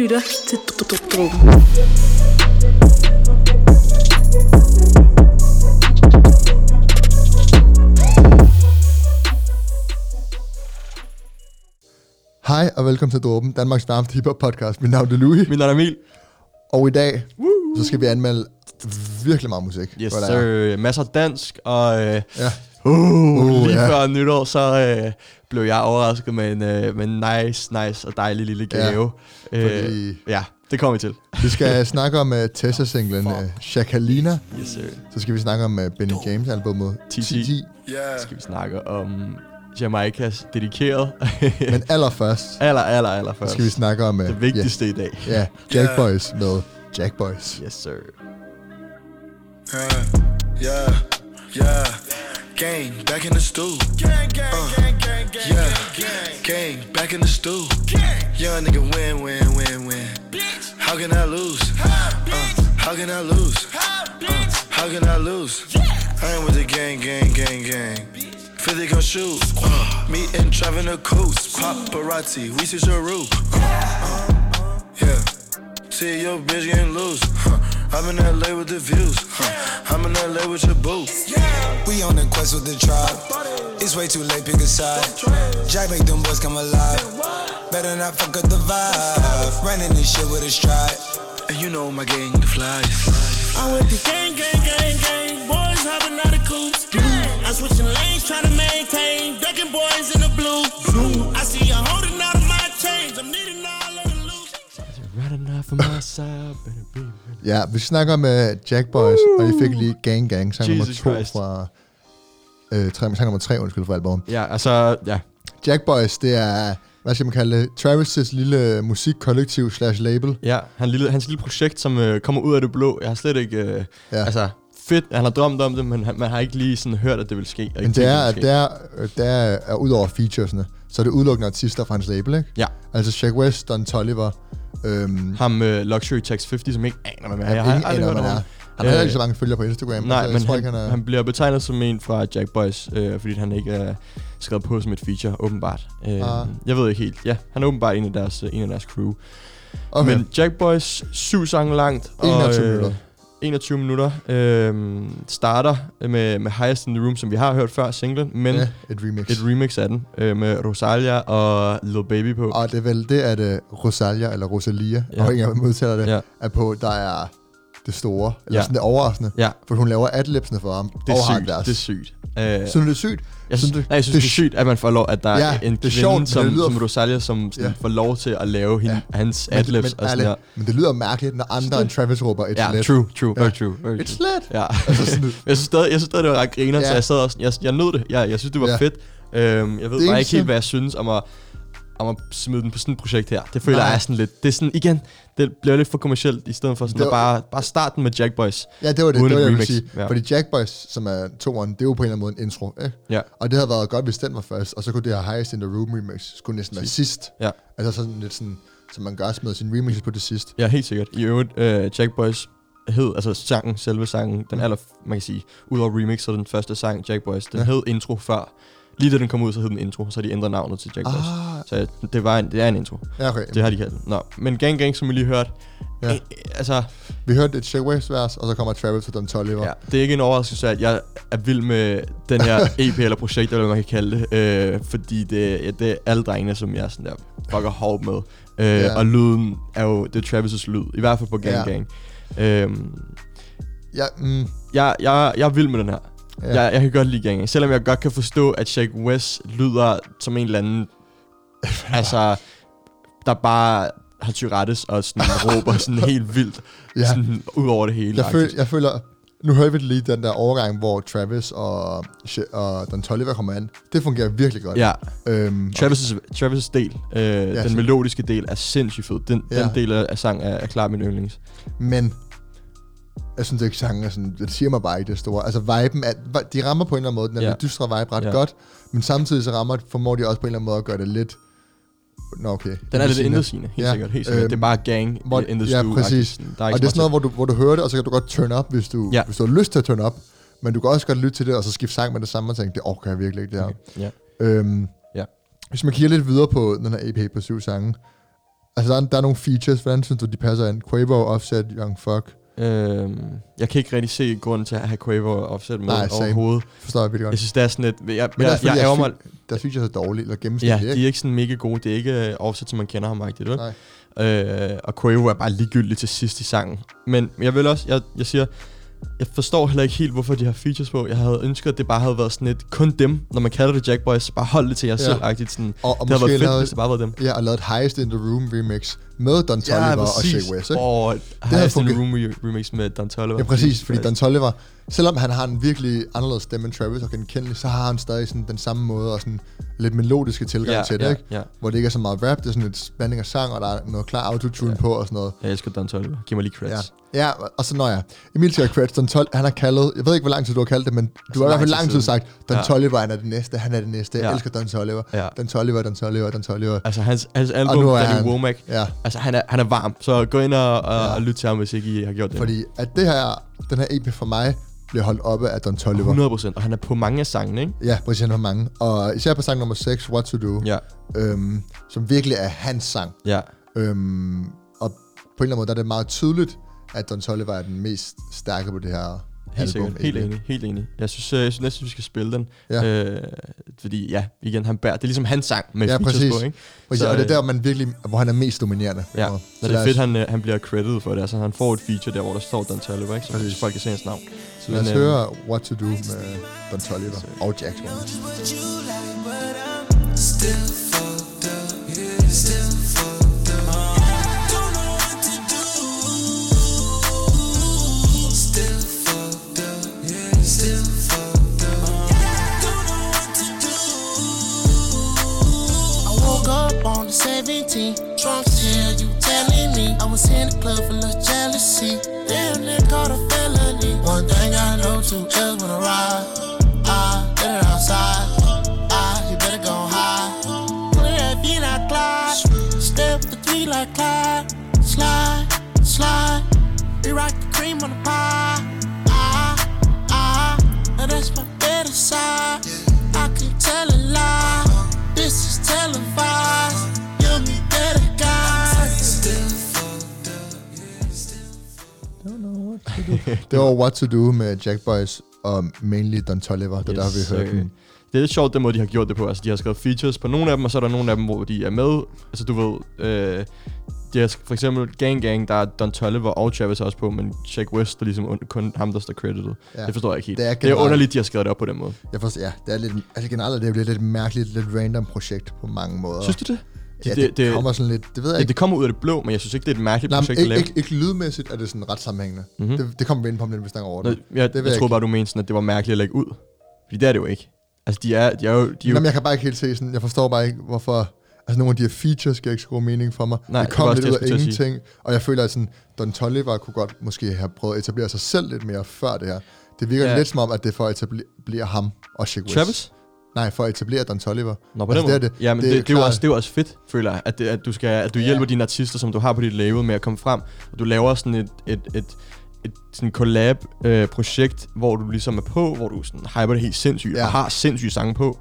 lytter til Dråben. Hej og velkommen til Dråben, Danmarks varmeste hiphop podcast. Mit navn er Louis, Mit navn er Emil. og i dag så skal vi anmelde virkelig meget musik. Yes, er. sir. Masser af dansk, og øh, Ja. Uh, Uh, lige ja. før nytår, så øh, blev jeg overrasket med en, øh, med en nice, nice og dejlig lille Ja, gave. Øh, fordi- ja, det kommer vi til. Vi skal snakke om uh, Tessa-singlen uh, Shakalina. Yes, sir. Så skal vi snakke om uh, Benny James albumet TT. 10 Så skal vi snakke om Jamaikas dedikeret. Men allerførst aller, aller, aller så først. skal vi snakke om uh, Det vigtigste i dag. Ja, ja, Jack Boys med Jack Boys. Yes, sir. Yeah, yeah, yeah. Gang, back in the stool. Gang, gang, gang, gang, gang, yeah. gang, back in the stool. Gang. Young nigga win, win, win, win. How can I lose? Uh, how can I lose? Uh, how can I lose? I ain't with the gang, gang, gang, gang. 50 gon' shoot. Uh, me and driving a coast. Paparazzi, we see your roof. Yeah. See your bitch getting loose. Huh. I'm in LA with the views. Huh. I'm in LA with your boo. We on the quest with the tribe. It's way too late, pick a side. Jack make them boys come alive. Better not fuck up the vibe. Running this shit with a stride. And you know my gang, the flies. I'm with the gang, gang, gang, gang. Boys hopping out of coops. I'm switching lanes, trying to maintain. Ducking boys in the blue. I see you holding out of my chains. I'm needing all of the loot. Right enough for my side, better be. Ja, vi snakker uh, Jack Boys, og I fik lige Gang Gang, sang nummer Jesus to Christ. fra... Uh, sang nummer tre, undskyld for albumet. Ja, altså, ja. Jack Boys, det er, hvad skal man kalde det, Travis' lille musikkollektiv slash label. Ja, han lille, hans lille projekt, som øh, kommer ud af det blå. Jeg har slet ikke... Øh, Ja. Altså, fedt, han har drømt om det, men han, man har ikke lige sådan hørt, at det vil ske. Men det er, at det er, øh, det er, er ud over featuresne, så er det udelukkende artister fra hans label, ikke? Ja. Altså Shaq West, Don Toliver, øhm, Ham med Luxury Tax 50, som ikke aner, hvem er. han, Jeg har aldrig hørt hvad om han er. ham. Han har Øh, ikke så mange følgere på Instagram. Nej, altså, men tror han, ikke, han er... han bliver betegnet som en fra Jack Boys, øh, fordi han ikke er skrevet på som et feature, åbenbart. Øh, Ah. Jeg ved ikke helt. Ja, han er åbenbart en af deres, øh, en af deres crew. okay. Men Jack Boys, syv sange langt. 21 og, øh, minutter. 21 minutter. Øh, starter med, med Highest in the Room, som vi har hørt før, singlen, men ja, et remix. et remix af den, øh, med Rosalia og Lil Baby på. og det er vel det, at uh, Rosalia, eller Rosalia, Ja. afhængig af, hvordan udtaler det, Ja. er på, der er det store, eller Ja. sådan det overraskende. Ja, For hun laver adlibsene for ham, det og er et sygt. Det er sygt. Øh, Synes det er sygt? Jeg synes, du- nej, jeg synes det det, er sygt, at man får lov, at der Ja, er en det er kvinde, sjovt, men som, det lyder- som Rosalia, som sådan, Ja. får lov til at lave hende, Ja. hans Men- adlibs men, og sådan her. men det lyder mærkeligt, når andre end Travis råber et Ja, slet. true, true, Ja. very true, very Et true. slet. Ja. Altså sådan, jeg synes stadig, jeg synes stadig, det var ret griner, Ja. så jeg sad også, jeg, jeg nød det. Jeg, jeg synes, det var Ja. fedt. Øhm, jeg ved Det bare ikke helt, hvad jeg synes om at, om at smide den på sådan et projekt her. Det føler Nej. jeg er sådan lidt, det er sådan, igen, det bliver lidt for kommercielt, i stedet for sådan Det var- bare, bare starte den med Jack Boys. Ja, det var det, det var det, jeg ville sige. Ja. Fordi Jack Boys, som er toeren, det er jo på en eller anden måde en intro. Ikke? Ja. Og det havde været godt, hvis den var først, og så kunne det her Highest in the Room remix skulle næsten være sidst. Ja. Altså sådan lidt sådan, som man gør med sin remixes på det sidst. Ja, helt sikkert. I øvrigt, øh, Jack Boys hed, altså sangen, selve sangen, den Mm. aller, man kan sige, udover remix, så den første sang, Jack Boys, den ja. hed intro før. Lige da den kom ud, så hed den intro, så de ændret navnet til Jack. Ah, Så øh, det, var en, det er en intro. ja, okay. Det har de kaldt. Nå, men Gang Gang, som vi lige hørte, Ja. øh, altså, Vi hørte et Shaq West vers, og så kommer Travis og Don Toliver. ja, det er ikke en overraskelse, at jeg er vild med den her EP eller projekt, eller hvad man kan kalde det, øh, fordi det, ja, det er alle drengene, som jeg sådan der fucker hårdt med. Øh, Ja. Og lyden er jo, det er Travis' lyd, i hvert fald på Gang Ja. Gang. Øhm, ja mm, jeg, jeg, jeg er vild med den her. Ja. Jeg, jeg kan godt lide Gang selvom jeg godt kan forstå, at Shaq West lyder som en eller anden, altså, der bare har Tourettes og sådan råber sådan helt vildt, Ja. sådan ud over det hele. jeg, føl, jeg føler, nu hørte vi lige den der overgang, hvor Travis og, og Don Toliver kommer an. Det fungerer virkelig godt. Ja, Øhm, Travis' Travis' del, øh, ja, den melodiske del, er sindssygt fed. Den, Ja. den del af, af sang er, er klart min yndlings. Men jeg synes ikke, sangen er sådan, det siger mig bare ikke det store. Altså viben, er, de rammer på en eller anden måde, den er Ja. lidt dystre vibe ret Ja. godt, men samtidig så rammer, formår de også på en eller anden måde at gøre det lidt, nå okay. Den er lidt indersigende. helt Ja, sikkert. Helt sikkert. øhm, det er bare gang hvor- in the ja, stew. præcis. Der er ikke Og det er så sådan noget, hvor du, hvor du hører det, og så kan du godt turn up, hvis du, Ja. hvis du har lyst til at turn up, men du kan også godt lytte til det, og så skifte sang med det samme, og tænke, det orker jeg virkelig ikke, det her. Okay. Ja. Øhm, Ja. Hvis man kigger lidt videre på den her EP på syv sange, Altså, der er, der er nogle features. Hvordan synes du, de passer ind? Quavo, Offset, Young Fuck. Øhm, jeg kan ikke rigtig se grunden til at have Quavo og Offset med Nej, same. overhovedet. Forstår jeg godt. Jeg synes, det er sådan lidt... Jeg, Men jeg, er jeg, jeg ærger fe- mig... Deres features er dårlige, eller Ja, gennemsnitlige, de er ikke sådan mega gode. Det er ikke uh, Offset, som man kender ham rigtigt, vel? Nej. Øh, og Quavo er bare ligegyldig til sidst i sangen. Men jeg vil også... Jeg, jeg siger... Jeg forstår heller ikke helt, hvorfor de har features på. Jeg havde ønsket, at det bare havde været sådan lidt kun dem. Når man kalder det Jack Boys, bare hold det til jer Ja. selv. Agtigt, sådan. Og, og det havde været fedt, lavet, hvis det bare var dem. ja, og lavet et Highest in the Room remix med Don Toliver og Shake West, ikke? Og havde fungeret. Room re- remix med Don Toliver. Ja, præcis, fordi Don Toliver, selvom han har en virkelig anderledes stemme end Travis og genkendelig, så har han stadig sådan den samme måde og sådan lidt melodiske tilgang Ja, til det, ja, ikke? ja. Hvor det ikke er så meget rap, det er sådan et blanding af sang, og der er noget klar autotune Ja. på og sådan noget. Jeg elsker Don Toliver. Giv mig lige Ja. creds. ja, og så når jeg... Emil siger creds, Don Tol, han har kaldet, jeg ved ikke, hvor lang tid du har kaldt det, men du har i hvert fald lang tid sagt, Don Ja. Toliver han er det næste, han er det næste, jeg Ja. elsker Don Toliver. Ja. Don Toliver, Don Toliver, Don Toliver. Altså hans, hans Og album, nu er Danny han- Womack, Ja, altså han er, han er varm. Så gå ind og, og, Ja. og lyt til ham, hvis ikke I har gjort det. fordi at det her, den her EP for mig, bliver holdt oppe af Don Toliver. 100 procent. Og han er på mange af sangene, ikke? Ja, præcis, han har mange. Og især på sang nummer 6, What To Do, Ja, øhm, som virkelig er hans sang. ja. Øhm, og på en eller anden måde, der er det meget tydeligt, at Don Toliver er den mest stærke på det her Helt sikkert. Helt enig. Helt enig. Jeg synes, øh, jeg synes næsten, vi skal spille den. Ja. Øh, fordi ja, igen, han bærer. Det er ligesom hans sang med Ja, features præcis. på, ikke? Præcis, Så, og det er øh, der, man virkelig, hvor han er mest dominerende. Ja, Og- så det er fedt, han, øh, han bliver credited for det. Altså, han får et feature der, hvor der står Don Toliver, ikke? Så, Præcis. folk kan se hans navn. Så lad os Men, høre What To Do med Don Toliver og Jack Swan. What you like, but I'm still the 17th, drunk till you telling me I was in the club full of jealousy. Damn, they caught a felony. One thing I know, two else wanna ride. I get it outside. I, you better go high. Put that beat I glide. Step the three like Clyde. Slide, slide. We rock the cream on the pie. Ah, ah. Now that's my better side. I can tell a lie. This is televised. You'll be better guys. Still fucked up. Yeah, still Det var What To Do med Jack Boys og mainly Don Toliver. Det Yes, der, vi hørte den. Det er lidt sjovt, den måde, de har gjort det på. Altså, de har skrevet features på nogle af dem, og så er der nogle af dem, hvor de er med. Altså, du ved... Øh, de har, for eksempel Gang Gang, der er Don Toliver og Travis også på, men Shake West er ligesom un- kun ham, der står credited. Ja. Det forstår jeg ikke helt. Det er Det er, det er generelt- underligt, de har skrevet det op på den måde. Jeg forstår, ja, det er lidt, altså generelt er det lidt mærkeligt, lidt random projekt på mange måder. Synes du det? Ja, det, det, det, kommer sådan lidt, det ved jeg ja, ikke. det kommer ud af det blå, men jeg synes ikke, det er et mærkeligt Nej, projekt at ikke, lave. ikke, ikke lydmæssigt er det sådan ret sammenhængende. Mhm. Mm-hmm. Det, det kommer vi ind på, om lidt, hvis der over Nå, det. jeg, det jeg, jeg jeg troede bare, du mente sådan, at det var mærkeligt at lægge ud. Fordi det er det jo ikke. Altså, de er, de er jo... De er jo Jamen, jeg kan bare ikke helt se sådan, jeg forstår bare ikke, hvorfor... Altså, nogle af de her features giver ikke så god mening for mig. Nej, det det var kom også lidt ud det, af til at ingenting, og jeg føler, at sådan, Don Toliver kunne godt måske have prøvet at etablere sig selv lidt mere før det her. Det virker Ja. lidt som om, at det er for at etablere ham og West. Travis? Nej, for at etablere Don Toliver. Nå, på Altså, den måde. det er det. Ja, men Det det, er det, er jo også, det er jo også fedt, føler jeg, at, det, at du, skal, at du Ja. hjælper dine artister, som du har på dit label, med at komme frem, og du laver sådan et, et, et, et sådan collab-projekt, hvor du ligesom er på, hvor du sådan hyper det helt sindssygt, Ja. og har sindssyge sange på,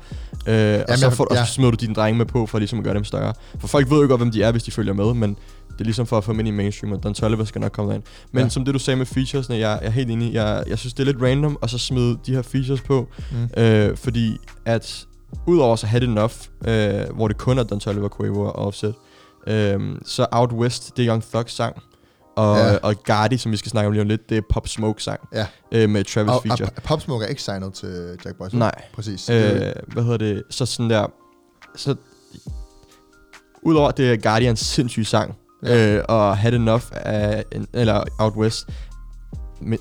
øh, og så, jeg- får, og ja. så smider du dine drenge med på, for ligesom at gøre dem større. For folk ved jo godt, hvem de er, hvis de følger med, men det er ligesom for at få dem ind i mainstream, og Don Toliver skal nok komme derind. Men Ja. som det, du sagde med featuresne, jeg, jeg er helt enig. Jeg, jeg synes, det er lidt random, og så smide de her features på, Mm. øh, fordi at udover så Had Enough, øh, hvor det kun er Don Toliver, Quavo og Offset, øh, så Out West, det er Young Thug sang, og, Ja. og Gardi, som vi skal snakke om lige om lidt, det er Pop Smoke sang, Ja. øh, med Travis Og, feature. og Pop Smoke er ikke signet til Jack Boys. Nej. Præcis. Det Øh, hvad hedder det? Så sådan der, så udover at det er Guardians sindssyge sang, Ja. ja. øh, og Had Enough af, eller Out West,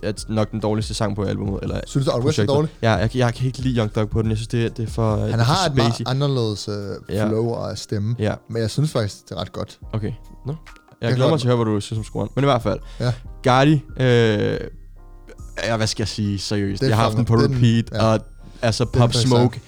er nok den dårligste sang på albumet. Eller Synes du, Out West er dårlig? Ja, jeg, jeg kan ikke lide Young Thug på den. Jeg synes, det, det er for Han har et meget anderledes uh, Ja. flow og stemme, Ja, men jeg synes faktisk, det er ret godt. okay. Nå. Jeg Jeg glæder mig til at høre, hvad du synes om scoren. Men i hvert fald, Ja. Gardi, øh, ja, hvad skal jeg sige seriøst? Er Jeg har haft den på fucking- den- repeat, ja. og altså Den Pop Smoke,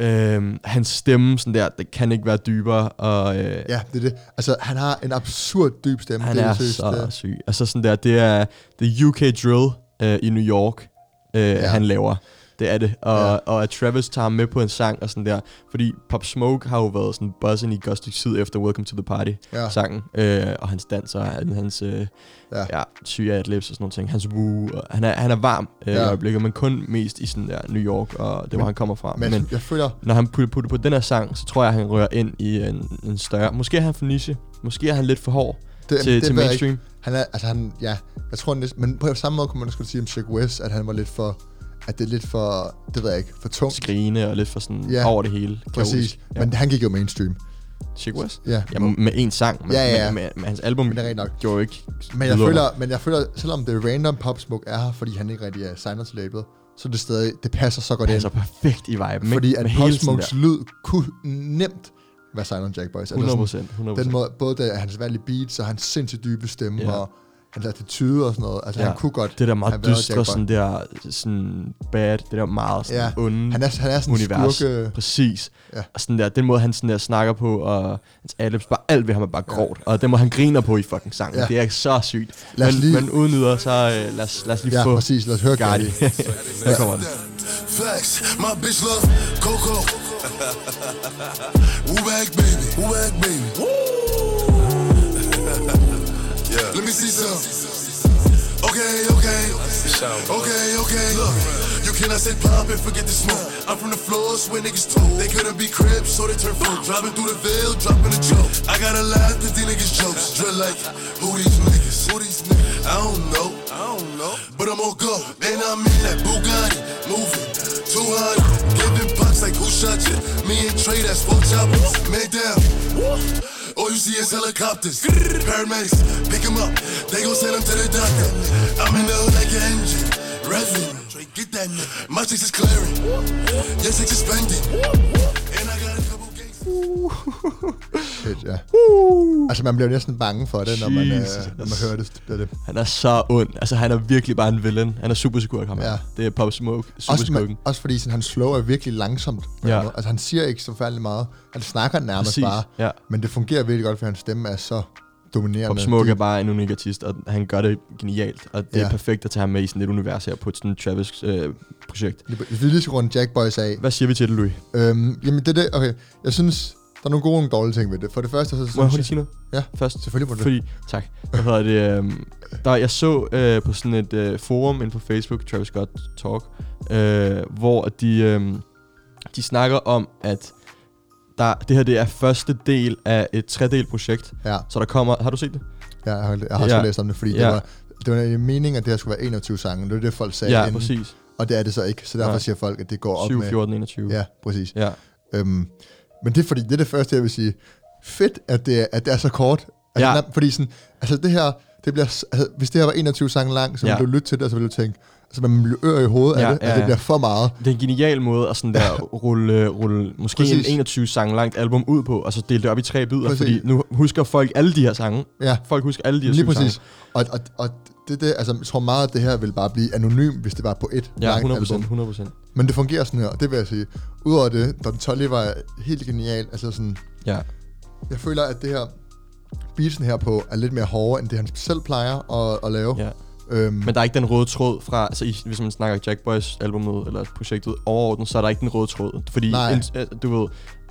øh, hans stemme sådan der, det kan ikke være dybere, og øh, Ja, det er det. Altså, han har en absurd dyb stemme. han det er seriøst, så det- syg. Altså sådan der, det er det er UK Drill øh, i New York, øh, Ja. han laver. Det er det. Og, Ja. og at Travis tager ham med på en sang og sådan der. Fordi Pop Smoke har jo været sådan buzzing i godt stykke tid efter Welcome to the Party Ja. sangen. Øh, og hans dans og han- hans øh, Ja. ja. Syge adlibs og sådan nogle ting. Hans woo. Og han, er, han er varm øh, Ja. i øjeblikket, men kun mest i sådan der New York og det, hvor Men- han kommer fra. Men, Men, jeg føler, når han putter, putter på den her sang, så tror jeg, han rører ind i en, en større... Måske er han for niche. Måske er han lidt for hård det, til, det til ikke. mainstream. Han er, altså han, ja, jeg tror næsten, men på samme måde kunne man skulle sige om Shaq West, at han var lidt for, at det er lidt for, det ved jeg ikke, for tungt. Skrigende og lidt for sådan Ja, over det hele. Præcis, kaotisk. ja. men han gik jo mainstream. Chick West? Ja, Ja, med én sang. Men, Ja, ja, ja. Men, men, men hans album Men det er nok. gjorde jo ikke Men jeg, føler, men jeg føler, selvom det random Pop Smoke er her, fordi han ikke rigtig er signet til labelet, så det stadig, det passer så godt det ind. passer perfekt i vibe. Fordi at med Pop Smokes lyd kunne nemt være signet Jack Boys. 100 procent. 100 Den måde, både det, hans valg i beats og hans sindssygt dybe stemme Ja. og hans attitude og sådan noget. Altså, Ja. han kunne godt Det der meget dystre, sådan der sådan bad, det der meget sådan Ja. onde Han er, han er sådan en univers. skurke. Præcis. Ja. Ja. Og sådan der, den måde han sådan der snakker på, og hans adlibs, bare alt ved ham er bare grovt. Og den måde han griner på i fucking sangen, Ja. ja. det er så sygt. Lad os men, lige- men uden yder, så øh, lad, os, lad os lige Ja, få præcis. Lad os høre Gardi. Gardi. Her kommer den. Flex, my bitch love Coco. Woo back, baby. Woo back, baby. Yeah. Let me see some. Okay, okay. Okay, okay. Look, you cannot say pop and forget the smoke. I'm from the floors where niggas told they couldn't be cribs, so they turn full. Driving through the veil, dropping a joke. I gotta laugh at these niggas' jokes. Drill like, who these niggas? Who these niggas? I don't know. I don't know. But I'm on go. And I'm in that Bugatti, moving. 200, giving bucks like who shot you? Me and Trey, that's four choppers. Man down. All you see is helicopters. Paramedics, pick him up. They gon' send him to the doctor. I'm in the hood like an engine. Trey, get that nigga. My chicks is clearing. Your chicks is spending. Gangs. Shit, ja. Altså, man bliver næsten bange for det, når man, øh, Jesus. når man hører det. det, det. Han er så ond. Altså, han er virkelig bare en villain. Han er super skurk, ham Ja. Det er Pop Smoke. Super Også, man, også fordi sådan, hans flow er virkelig langsomt. Ja. Altså, han siger ikke så forfærdeligt meget. Han snakker nærmest Præcis, bare. ja. Men det fungerer virkelig godt, for hans stemme er så dominerende. Pop Smoke er bare en unik artist, og han gør det genialt. Og det Ja. er perfekt at tage ham med i sådan et univers her på sådan et Travis-projekt. Hvis vi lige skal runde Jack Boys af. Hvad siger vi til det, Louis? Øhm, jamen, det er det. Okay, jeg synes, der er nogle gode og nogle dårlige ting ved det. For det første, så Må jeg synes hurtigt jeg... sige noget? Ja, Først. selvfølgelig må du det. Fordi, tak. Hvad hedder det? øhm, der, jeg så øh, på sådan et øh, forum inde på Facebook, Travis Scott Talk, øh, hvor de, øh, de snakker om, at der, det her det er første del af et tredelt projekt. Ja, Så der kommer... Har du set det? jeg har, jeg har også Ja. læst om det, fordi Ja. det var, det var meningen, at det her skulle være 21 sange. Det er det, folk sagde Ja, inden, præcis. Og det er det så ikke. Så derfor Nej. siger folk, at det går op 7, med... 14, 21. Ja, præcis. ja. Øhm, men det er fordi, det er det første, jeg vil sige. Fedt, at det er, at det er så kort. Altså, Ja. ja. Fordi sådan, altså det her, det bliver, altså, hvis det her var 21 sange lang, så ville Ja. du lytte til det, og så ville du tænke, altså man bliver ør i hovedet Ja, af det, ja, altså det bliver for meget. Det er en genial måde at sådan der rulle, rulle måske Præcis. en 21 sang langt album ud på, og så dele det op i tre bidder, Præcis. fordi nu husker folk alle de her sange. Ja, Folk husker alle de her lige præcis. sange. Og, og, og det, det, altså, jeg tror meget, at det her vil bare blive anonym, hvis det var på et Ja, langt 100%, album. 100%. Men det fungerer sådan her, og det vil jeg sige. Udover det, Don Tolly var helt genial. Altså sådan, Ja. jeg føler, at det her beatsen her på er lidt mere hårdere, end det han selv plejer at, at lave. ja. Øhm, Men der er ikke den røde tråd fra, altså i, hvis man snakker Jack Boys albumet, eller projektet overordnet, så er der ikke den røde tråd. Fordi, Nej. en, øh, du ved,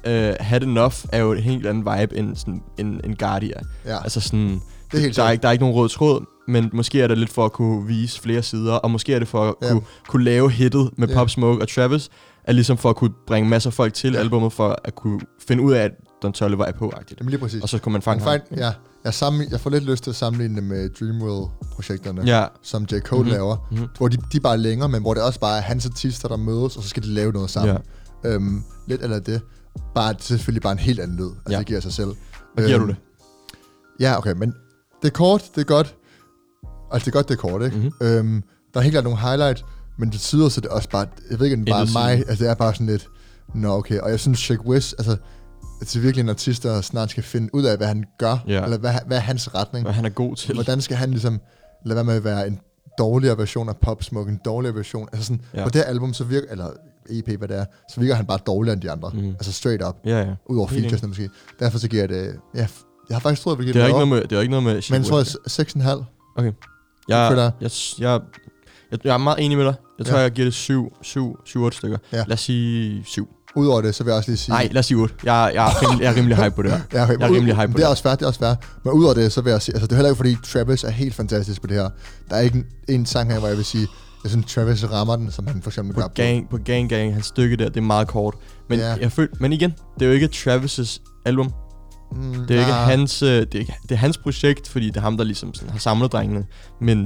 uh, Had Enough er jo en helt anden vibe end, sådan, end, end Guardia. ja. Altså sådan, Det er helt der, er ikke, der er ikke nogen rød tråd, men måske er det lidt for at kunne vise flere sider, og måske er det for at Ja. kunne, kunne lave hittet med Ja. Pop Smoke og Travis, er ligesom for at kunne bringe masser af folk til Ja. albumet, for at kunne finde ud af, at Don Tolle var på-agtigt. Jamen lige præcis. Og så kunne man Man fange ham. find, ja, jeg, sammen, jeg får lidt lyst til at sammenligne det med Dreamworld-projekterne, Ja, som J. Cole Mhm. laver, Mhm. hvor de, de er bare længere, men hvor det også bare er hans artister, der mødes, og så skal de lave noget sammen. Ja. Øhm, lidt eller det. Bare, det er selvfølgelig bare en helt anden lyd. Altså, Ja. det giver sig selv. hvad giver Øhm, du det? Ja, okay, men det er kort, det er godt. Altså, det er godt, det er kort, ikke? Mhm. Øhm, der er helt klart nogle highlights, men det tyder så det også bare, jeg ved ikke, om det bare er mig, altså det er bare sådan lidt, nå okay, og jeg synes, Shaq West, altså, det er virkelig en artist, der snart skal finde ud af, hvad han gør, Ja. eller hvad, hvad er hans retning. Hvad han er god til. Hvordan skal han ligesom lade være med at være en dårligere version af Pop Smoke, en dårligere version, altså sådan, Ja. på det her album, så virker, eller EP, hvad det er, så virker han bare dårligere end de andre, Mhm. altså straight up, Ja, ja. udover featuresne måske. Derfor så giver jeg det, ja, jeg har faktisk troet, at jeg ville Det give er ikke noget med, det er ikke noget med men jeg tror, jeg 6,5. Jeg, føler- jeg, jeg, Jeg, jeg er meget enig med dig. Jeg tror, Ja. jeg giver det 7, 7, 7 8 stykker. Ja. Lad os sige 7. Udover det, så vil jeg også lige sige... Nej, lad os sige 8. Jeg, jeg, er rimelig, jeg er rimelig hype på det her. Ja, okay, Jeg er rimelig hype på det. er det. også fair, det er også fair. Men udover det, så vil jeg sige, altså det er heller ikke fordi Travis er helt fantastisk på det her. Der er ikke en, en sang her, hvor jeg vil sige, jeg synes Travis rammer den, som han for eksempel gør På gang, på gang, gang, hans stykke der, det er meget kort. Men, Ja. jeg føl, men igen, det er jo ikke Travis' album. Mm, Det er ikke hans, øh, det er, ikke, det er hans projekt, fordi det er ham, der ligesom sådan har samlet drengene. Men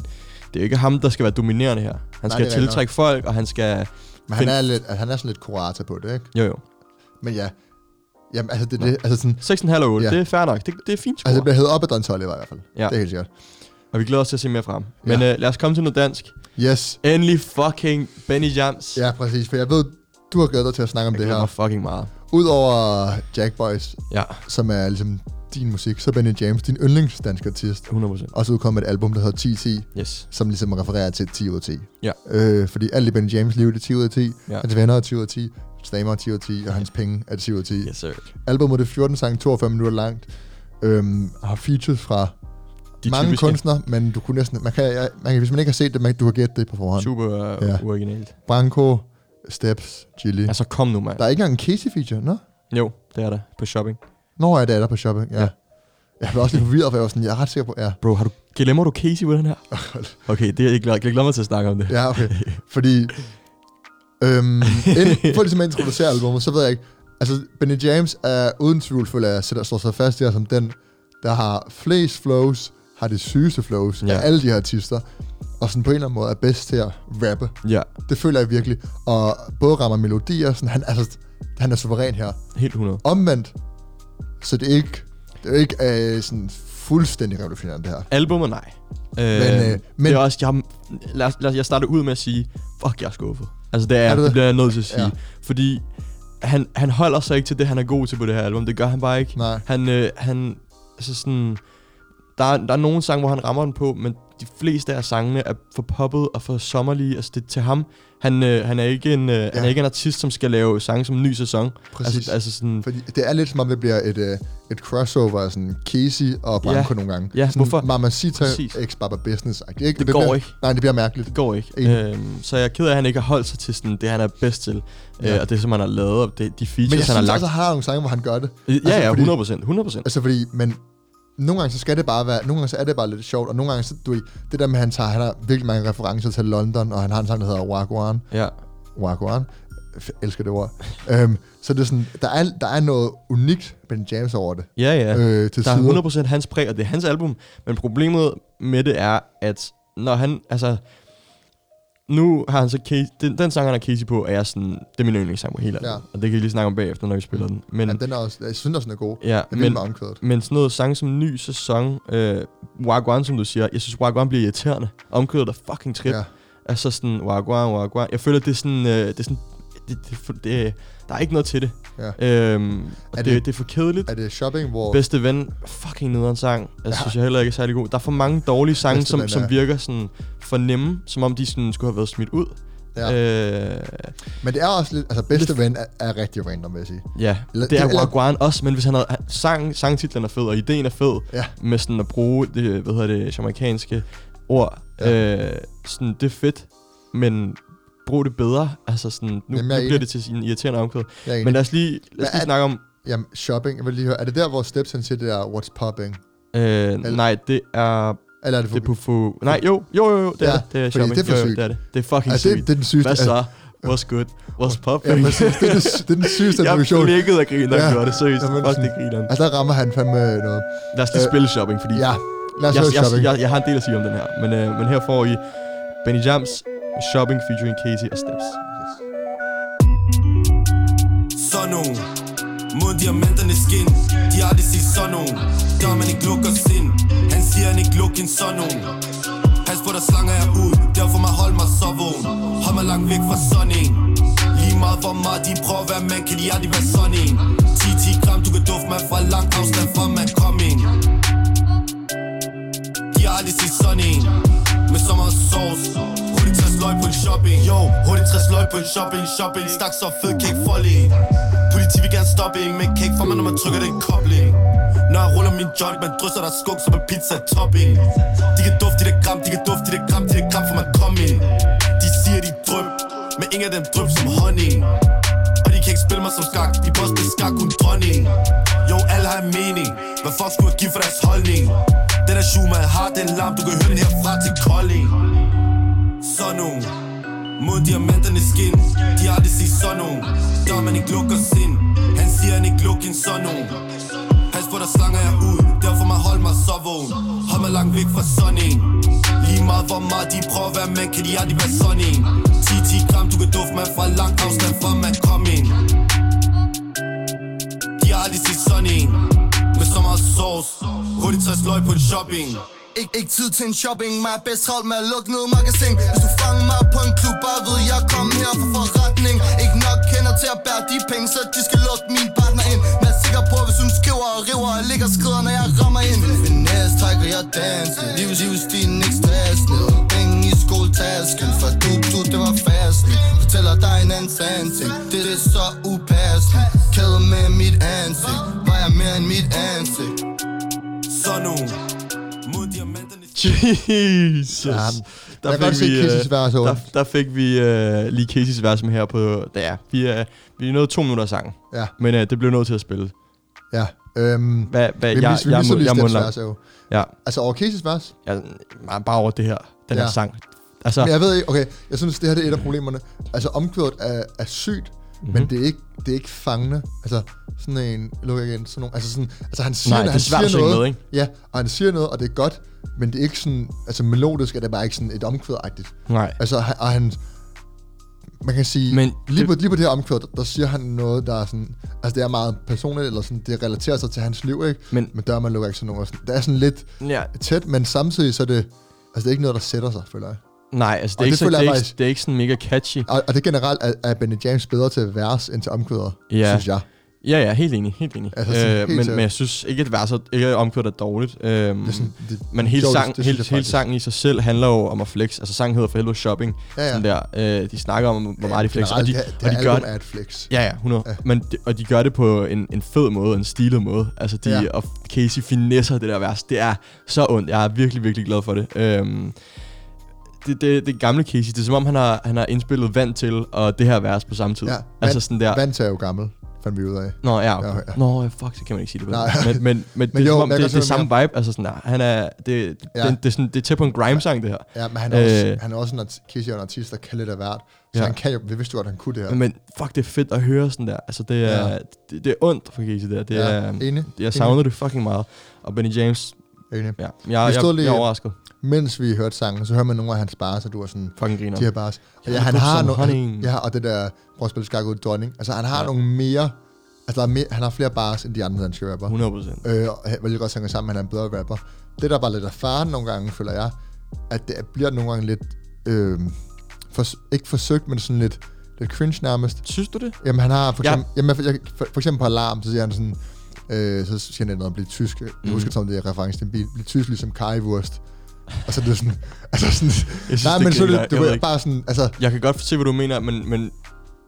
det er ikke ham, der skal være dominerende her. Han Nej, skal er tiltrække folk, og han skal... Men han er, lidt, han er sådan lidt kurata på det, ikke? Jo, jo. Men ja, Jamen, altså, det, det, altså, sådan, 6,5 og 8, Ja. det er fair nok. Det, det er fint score. altså, det bliver hævet op af Don Toliver i hvert fald. Ja. Det er helt sikkert. Og vi glæder os til at se mere frem. Men Ja. øh, lad os komme til noget dansk. Yes. Endelig fucking Benny Jams. Ja, præcis. For jeg ved, du har glædet dig til at snakke om jeg det her. fucking meget. Udover Jack Boys, Ja, som er ligesom din musik, så Benny James din yndlingsdansk artist. 100%. Også udkommet et album, der hedder 1010, Yes. som ligesom refererer til 10 ud af 10. Ja. Øh, fordi alt i Benny James liv det er 10 ud af 10. Ja. Hans venner er 10 ud af 10. Stammer er 10 ud af 10. Og hans penge er 10 ud af 10. Yes, sir. Albummet er 14 sange, 42 minutter langt. Øhm, har features fra De mange typiske. kunstnere, men du kunne næsten... Man kan, jeg, man kan, hvis man ikke har set det, man, du kan gætte det på forhånd. Super uh, Ja. originalt. Branko, Steps, Chili. Altså, kom nu, mand. Der er ikke engang en Casey-feature, nå? Jo, det er der. På shopping. Nå, ja, det er der på shopping, ja. Ja. Jeg blev også lidt forvirret, for jeg var sådan, jeg er ret sikker på, ja. Bro, har du, glemmer du Casey på den her? Okay, det er jeg glad, jeg glæder mig til at snakke om det. Ja, okay. Fordi, øhm, ind, for ligesom at introducere albumet, så ved jeg ikke, altså Benny James er uden tvivl, føler jeg, sætter slår sig fast her som den, der har flest flows, har de sygeste flows Ja. af alle de her artister, og sådan på en eller anden måde er bedst til at rappe. Ja, Det føler jeg virkelig. Og både rammer melodier, sådan, han, altså, han er suveræn her. helt 100. Omvendt, så det er ikke, det er ikke øh, sådan fuldstændig revolutionerende, det her. Albummet, nej. Øh, Men, øh, men, men- det er også, jeg, lad, os- lad, os- jeg starter ud med at sige, fuck, jeg er skuffet. Altså, det, er, Er det, det? bliver jeg nødt til at sige. Ja. Ja. Fordi han, han holder sig ikke til det, han er god til på det her album. Det gør han bare ikke. Nej. Han, øh, han, altså sådan, der, er, der er nogle sange, hvor han rammer den på, men de fleste af sangene er for poppet og for sommerlige. Altså det til ham, han, øh, han, er ikke en, øh, ja. han er ikke en artist, som skal lave sange som en ny sæson. Præcis. Altså, altså sådan, Fordi det er lidt som om, det bliver et, øh, et crossover af sådan Casey og Branko Ja. nogle gange. Ja, sådan hvorfor? Mamacita x Baba Business. Ikke? Det, Det går bliver, ikke. Nej, det bliver mærkeligt. det går ikke. Øhm, så jeg er ked af, at han ikke har holdt sig til sådan, det, han er bedst til. Ja. Ja. Øh, og det, som han har lavet, og det, de features, Men jeg han har synes lagt. også, at han har nogle sange, hvor han gør det. Ja, altså, ja, fordi- 100 procent. 100 procent. Altså fordi, men nogle gange så skal det bare være, nogle gange så er det bare lidt sjovt, og nogle gange så, du det der med, at han tager, han har virkelig mange referencer til London, og han har en sang, der hedder Wagwan. Ja. Wagwan. Elsker det ord. øhm, så det er sådan, der er, der er noget unikt Ben James over det. Ja, ja. Øh, til Der er sider. 100 procent hans præg, og det er hans album. Men problemet med det er, at når han, altså... Nu har han så Casey, den, den sang, han har Casey på, er sådan, det er min yndlingssang på hele Ja. Og det kan vi lige snakke om bagefter, når vi spiller den. Men, Men den er også, jeg synes også, den er god. ja, Den er men, omkvædet. men sådan noget sang som ny sæson, øh, Wagwan, som du siger, jeg synes, Wagwan bliver irriterende. Omkvædet er fucking trip. Ja. Altså sådan, Wagwan, Wagwan. Jeg føler, det er sådan, øh, det er sådan, det, det, det, der er ikke noget til det. Ja. Øhm, Er det, det- det, er for kedeligt. Er det shopping, hvor... Bedste ven, fucking nederen sang. Jeg Ja. synes jeg heller ikke er særlig god. Der er for mange dårlige sange, Bedste som, ven som er- virker sådan for nemme, som om de sådan skulle have været smidt ud. Ja. Øh, Men det er også lidt... Altså, bedste ven er, er rigtig random, vil jeg sige. ja, Eller- det er Wagwan også, men hvis han havde... Sang, sangtitlen er fed, og ideen er fed, Ja. med sådan at bruge det, hvad hedder det, jamaikanske ord. Ja. Øh, sådan, det er fedt, men brug det bedre. Altså sådan, nu, Jamen, nu jeg er bliver det til sin irriterende. Jeg er enig. Men lad os lige, lad os lige er- snakke om... Jamen, shopping, jeg vil lige høre. Er det der, hvor Steps han siger det der, what's popping? Øh, nej, det er Eller er det for... Det er på fu... Nej, jo, jo, jo, jo det Ja, er det. Det er shopping. det er for jo, jo, sygt. det er det. Det er fucking altså, det, sygt. det, er den sygeste... Hvad så? What's good? What's Ja, popping? præcis. Det er, det, det er den sygeste jeg introduktion. flækkede af grin, der Ja. ja. gjorde det. Seriøst. Jamen, Fuck, det griner. Altså, der rammer han fandme noget. Lad os lige Øh, spille shopping, fordi Ja, lad os jeg, jeg, shopping. jeg, jeg, har en del at sige om den her. Men, øh, men her får I Benny Jams Shopping featuring Casey og Steps. Sådan nogen Mod diamanterne skin. De har aldrig set sådan nogen Der man ikke lukker sind. Han siger han ikke lukker en sådan nogen Pas på der slanger jeg ud. Derfor må holde mig så vågen. Hold mig langt væk fra sådan en. Lige meget hvor meget de prøver at være man, Kan de aldrig være sådan en. 10-10 gram Du kan dufte mig fra lang afstand for man kom ind. De har aldrig set sådan en. Med sommer meget sauce Hurtigt 60 løg på en shopping. Yo, hurtigt 60 løg på en shopping Shopping, stak så fed kan ikke folde en Politi vil gerne stoppe en Men kan ikke for mig når man trykker den kobling. Når jeg ruller min joint Man drysser der skug som en pizza topping. De kan dufte det gram, de kan dufte det gram De kan gram for man kom ind. Ingen af dem drøb som honning. Og de kan ikke spille mig som skak De boss spille skak, kun dronning. Jo, alle har en mening. Hvad fuck skulle jeg give for deres holdning? Den er shoe, man har, den lam Du kan høre den herfra til Kolding. Sådan nogen mod diamanterne skin. De har aldrig set sådan nogen. Der man ikke lukker sind. Han siger han ikke lukker en sådan nogen. Pas på der slanger jeg ud. Derfor man hold mig så vågen. Hold mig langt væk fra sådan en. Lige meget hvor meget de prøver at være mænd Kan de aldrig være sådan en. 10-10 gram du kan dufte mig fra langt afstand For man kom ind. De har aldrig set sådan en. Med så meget sauce Hurtigt 60 løg på en shopping. Ik ikke tid til en shopping, mig bedst travlt med at lukke noget magasin Hvis du fanger mig på en klub, bare ved jeg kom her for forretning Ikke nok kender til at bære de penge, så de skal lukke min partner ind Men jeg er sikker på, hvis hun skriver og river og ligger skrider, når jeg rammer ind Finesse trækker jeg dansen, livs livsstilen ikke stressende Penge i skoletasken, for du, du, det var fasten Fortæller dig en anden sansing, det, det er så upassende Kæde med mit ansigt, vejer mere end mit ansigt Så nu Jesus. Ja, der jeg kan godt se vi, øh, vers der, der fik vi uh, lige Casey's vers med her på... Ja, vi er, vi er nået to minutter af sangen. Ja. Men uh, det blev nødt til at spille. Ja. Øhm, Hvad, hvad, vi jeg, misser, vi jeg, jeg, lang, vers jo. ja, Altså over Casey's vers? jeg, jeg, bare over det her, den Ja. her sang. Altså, Men jeg ved ikke, okay, jeg synes, det her det er et af problemerne. Altså, omkvædet er, er sygt, mm-hmm. men det er, ikke, det er ikke fangende. Altså, sådan en, lukker igen, sådan nogle, altså sådan, altså han siger, Nej, det er han siger noget, med, ikke? Ja, og han siger noget, og det er godt, men det er ikke sådan, altså melodisk er det bare ikke sådan et omkvædagtigt. nej. Altså, og han, man kan sige, Men lige, det- på, lige på det her omkvæd, der, der siger han noget, der er sådan, altså det er meget personligt, eller sådan, det relaterer sig til hans liv, ikke? Men- men dør man lukker ikke sådan noget. Sådan, det er sådan lidt Ja, tæt, men samtidig så er det, altså det er ikke noget, der sætter sig, føler jeg. nej, altså det Og er, ikke, det så, føler det, er ikke, faktisk- det er ikke sådan mega catchy. Og, og det generelt er, er Benny James bedre til vers end til omkvæder, Ja. synes jeg. Ja, ja, helt enig, helt enig. Altså, sådan øh, helt men, men jeg synes ikke, at verset ikke er omkvædet er dårligt. Øhm, Det er sådan, det, men hele, det- sang, det synes hele, hele sangen i sig selv handler jo om at flex. Altså sangen hedder for helvede shopping. Ja, ja. Sådan der. Øh, de snakker om, hvor meget de flexer. Og de, generelt, det, og det de gør det, er et flex. Ja, ja, 100. Ja. Ja. Men de, og de gør det på en, en fed måde, en stilet måde. Altså, de, Ja. ja. og Casey finesser det der vers. Det er så ondt. Jeg er virkelig, virkelig glad for det. Øhm, det, det, det gamle Casey, det er som om, han har, han har indspillet vand til, og det her vers på samme tid. Ja, altså vand- sådan der. Vand er jo gammel, fandt vi ud af. Nå, ja, okay. Ja, ja, ja. Nå, fuck, så kan man ikke sige det Nej. den. Men, men, men, det, Men er jo, som om, det, det, er hvad samme vibe. Altså sådan der. Han er, det, Ja. ja. det, det, er sådan, det er tæt på en grime-sang, det her. Ja, men han er, også, Øh. han er også en, Casey er en artist, der kan lidt af hvert. Så Ja. han kan jo, vi vidste jo at han kunne det her. Ja. Men fuck, det er fedt at høre sådan der. Altså, det er, Ja. ja. det, det er ondt for Casey der. Det ja, er, enig. jeg savnede det fucking meget. Og Benny James, enig. ja, jeg, jeg, jeg, lige- jeg er overrasket. Mens vi hørte sangen, så hører man nogle af hans bars, og du var sådan, Fucking griner. de her bars. Og ja, Ja, han har nogle, ja, og det der, prøv at spille skak ud dronning. Altså, han har Ja. nogle mere, altså, der er mere, han har flere bars, end de andre danske rapper. 100 procent. Øh, og vil godt synge sammen, han er en bedre rapper. Det, der bare lidt af faren nogle gange, føler jeg, at det bliver nogle gange lidt, øh, for, ikke forsøgt, men sådan lidt, lidt cringe nærmest. Synes du det? Jamen, han har for Ja. eksempel, jamen, jeg, jeg, for, for eksempel på Alarm, så siger han sådan, øh, så siger han noget om at blive tysk. Jeg husker som det er reference til en bil. Blive tysk ligesom Currywurst. Og så er det sådan, altså sådan, Jeg synes, nej, det men så er det, du ved bare sådan, altså, Jeg kan godt se, hvad du mener, men, men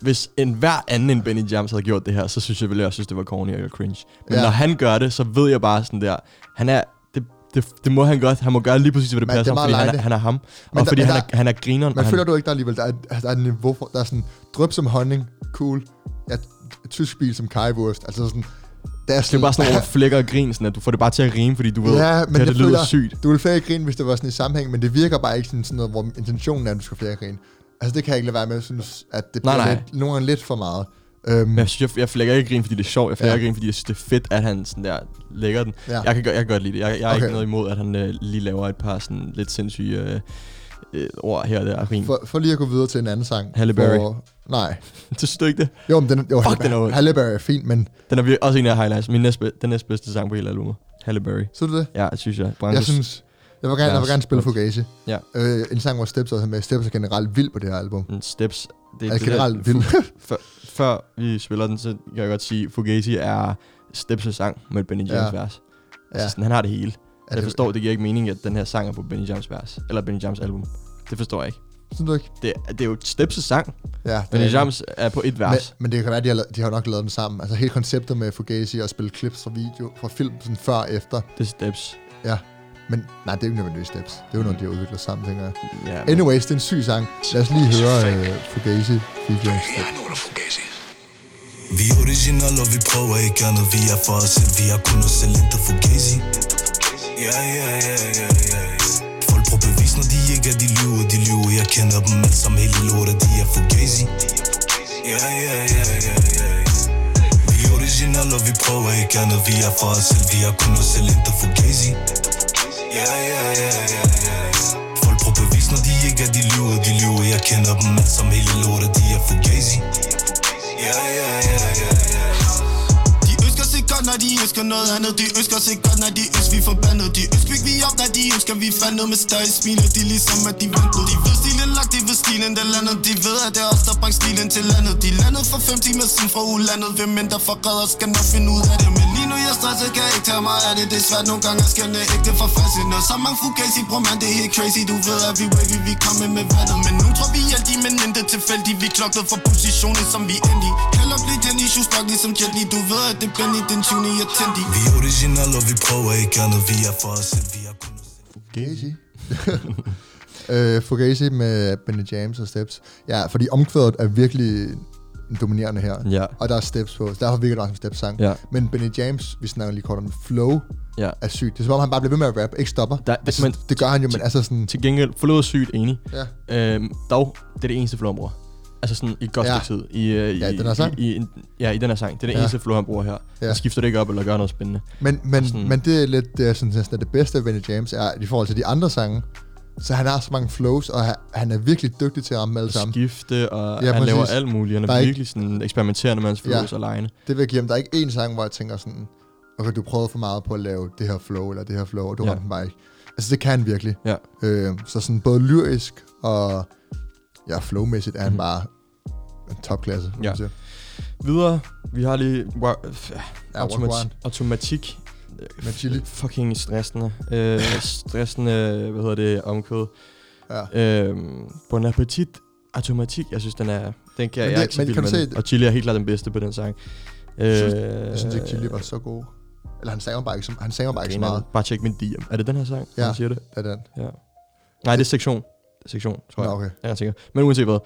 hvis en hver anden end Benny James havde gjort det her, så synes jeg vel, jeg synes, det var corny og cringe. Men Ja. når han gør det, så ved jeg bare sådan der, han er, det, det, det må han godt. Han må gøre lige præcis, hvad det Men det passer er ham, fordi han er, han er ham. Men og der- fordi men han, der- er, han er grineren. men og han, føler du ikke, der er alligevel, der er, der er et niveau for, der er sådan, drøb som honning, cool. Ja, tysk bil som Currywurst. Altså sådan, det er det er sådan, bare sådan nogle flækker og grin, sådan at du får det bare til at rime, fordi du ved, Ja, det, men her, jeg det lyder sygt. du vil flere grine, hvis det var sådan i sammenhæng, men det virker bare ikke sådan, sådan noget, hvor intentionen er, at du skal flere grine. Altså det kan jeg ikke lade være med, jeg synes, at det Nej, bliver nej. Lidt, nogle gange lidt for meget. Øhm, Men jeg synes, jeg, jeg flækker ikke grin, fordi det er sjovt. Jeg flækker Ja. grin, fordi jeg synes, det er fedt, at han sådan der lægger den. Ja. Jeg, kan, godt- jeg kan godt lide det. Jeg, jeg Okay. ikke noget imod, at han øh, lige laver et par sådan lidt sindssyge øh, øh, ord her og der. Rim. for, for lige at gå videre til en anden sang. Halle Berry. For, nej. Det synes du ikke det? Jo, men den, jo, Fuck, den er. Halle Berry er fint, men Den er også en af highlights. Min næste, den næstbedste sang på hele albumet. Halle Berry. så du det? Ja, det synes jeg. Jeg Brancos. synes, jeg vil gerne, jeg vil gerne spille. Fugazi. Ja. Øh, en sang, hvor Steps også er med. Steps er generelt vild på det her album. Mm, Steps. Det Er det der- generelt vild. før, før vi spiller den, så kan jeg godt sige, Fugazi er Steps' sang med Benny James Ja. vers. Ja. Altså, sådan, han har det hele. Ja, Jeg forstår, det giver ikke mening, at den her sang er på Benny James vers. Eller Benny James album. Det forstår jeg ikke. Synes du ikke? Det, det er jo Steps' sang. Ja, det er- James er på et Men, vers. men det kan være, de har, de har jo nok lavet den sammen. Altså hele konceptet med Fugazi og spille clips fra video, fra film sådan før og efter. Det er Steps. Ja. Men nej, det er jo ikke nødvendigvis steps. Det er jo noget, de har udviklet sammen, tænker jeg. Ja, men- Anyways, det er en syg sang. Lad os lige høre uh, Fugazi featuring steps. Vi er original og vi prøver ikke andet Vi er for os selv, vi har kun os selv intet fugazi ja, ja, ja, ja kender dem alle sammen hele lortet, de er fugazi Ja, ja, ja, ja, ja, ja Vi er original og vi prøver ikke andet Vi er for os selv, vi er kun os selv ikke fugazi Ja, ja, ja, ja, ja, ja Folk prøver bevis, når de ikke er de lyver, de lyver Jeg kender dem alle sammen hele lortet, de er fugazi Ja, ja, ja, ja, ja. Godt, når de ønsker noget andet De ønsker sig godt, når de ønsker vi forbandet De ønsker ikke vi op, når de ønsker vi fandet med større smiler De ligesom at de vandt De ved de lagt, de ved stilen der landet De ved at det er os, der brænger stilen til landet. De landede for fem timer siden fra ulandet Hvem end der forræder skal nok finde ud af det. Men lige nu jeg er stresset, kan jeg ikke tage mig af det. Det er svært nogle gange at skænde ægte for Når så mange fugazi, bror man, det er helt crazy. Du ved at vi wavy, vi kommer med vandet. Men nu tror vi alt i, men intet tilfældigt. Vi klokket for positionen, som vi endte i. Kalder blive den i shoes, stok ligesom Jet Li. Du ved at det er Benny, den 20. jeg tændte i. Vi er original, og vi prøver ikke andet. Vi er for os selv, vi er kun os Fugazi. uh, Fugazi med Benny James og Steps. Ja, fordi omkvædet er virkelig dominerende her. Ja. Og der er steps på, så derfor virker det også som steps sang. Ja. Men Benny James, vi snakker lige kort om flow, Ja. er sygt. Det er som om, han bare bliver ved med at rap, ikke stopper. Der- altså, men- det gør han jo, men altså sådan... Til gengæld, forlod sygt enig. Ja. Øhm, dog, det er det eneste flow, han bruger. Altså sådan i godt Ja. tid. I, uh, Ja, i den her sang? I, i, ja, i den her sang. Det er det Ja. eneste flow, han bruger her. Ja. Han skifter det ikke op eller gør noget spændende. Men, men, Sådan- men det er lidt det, er sådan, næsten det bedste af Benny James, er i forhold til de andre sange. Så han har så mange flows, og han, er virkelig dygtig til at ramme alle sammen. Skifte, og Ja, han præcis. laver alt muligt. Han Der er, er ikke- virkelig sådan eksperimenterende med hans flows Ja. alene. Det vil jeg give ham. Der er ikke én sang, hvor jeg tænker sådan, okay, du prøvede for meget på at lave det her flow, eller det her flow, og du ja. Ramte bare ikke. Altså, det kan han virkelig. Ja. Øh, så sådan både lyrisk og ja, flowmæssigt er han Mhm. bare en topklasse. Ja. Videre, vi har lige f- Ja, automat- automatik. Med chili. Fucking stressende. Øh, stressende, hvad hedder det, omkød. Ja. Øh, bon appetit, automatik, jeg synes, den er... Den kan Men jeg det- ikke så men kan med se den. Og Chili er helt klart den bedste på den sang. Jeg synes, Øh, jeg synes ikke, Chili var så god. Eller han sanger bare ikke så, han sanger bare ikke så meget. Bare tjek min DM. Er det den her sang, Ja. han siger det? af den. Ja. Nej, det er sektion. Det er sektion, tror Nå, jeg. okay. Ja, jeg tænker. Men uanset hvad.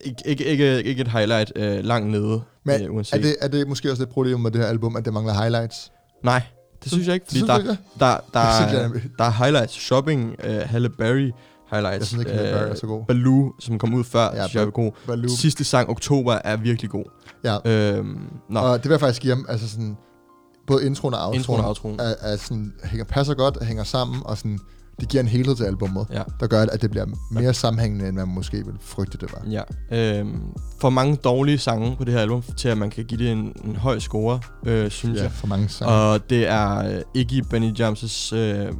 Ikke, ikke, ikke, ikke et highlight øh, langt nede. Men øh, uanset. Er det, er det måske også et problem med det her album, at det mangler highlights? Nej, det synes jeg ikke. Fordi Synes der, der, der, der, jeg er- der er highlights. Shopping, uh, Halle Berry highlights. Jeg synes ikke, Halle Berry er så god. Baloo, som kom ud før, Ja, synes jeg er god. Baloo. Sidste sang, Oktober, er virkelig god. Ja. Øhm, nå, Og det vil jeg faktisk give ham, altså sådan, både introen og outroen, Introen og outroen. Er, er sådan, hænger, passer godt, hænger sammen, og sådan, det giver en helhed til albummet, Ja. der gør, at det bliver mere sammenhængende, end man måske ville frygte, det var. Ja. Øhm, for mange dårlige sange på det her album, til at man kan give det en, en høj score, øh, synes Ja, jeg. for mange sange. Og det er øh, ikke Benny James' øh,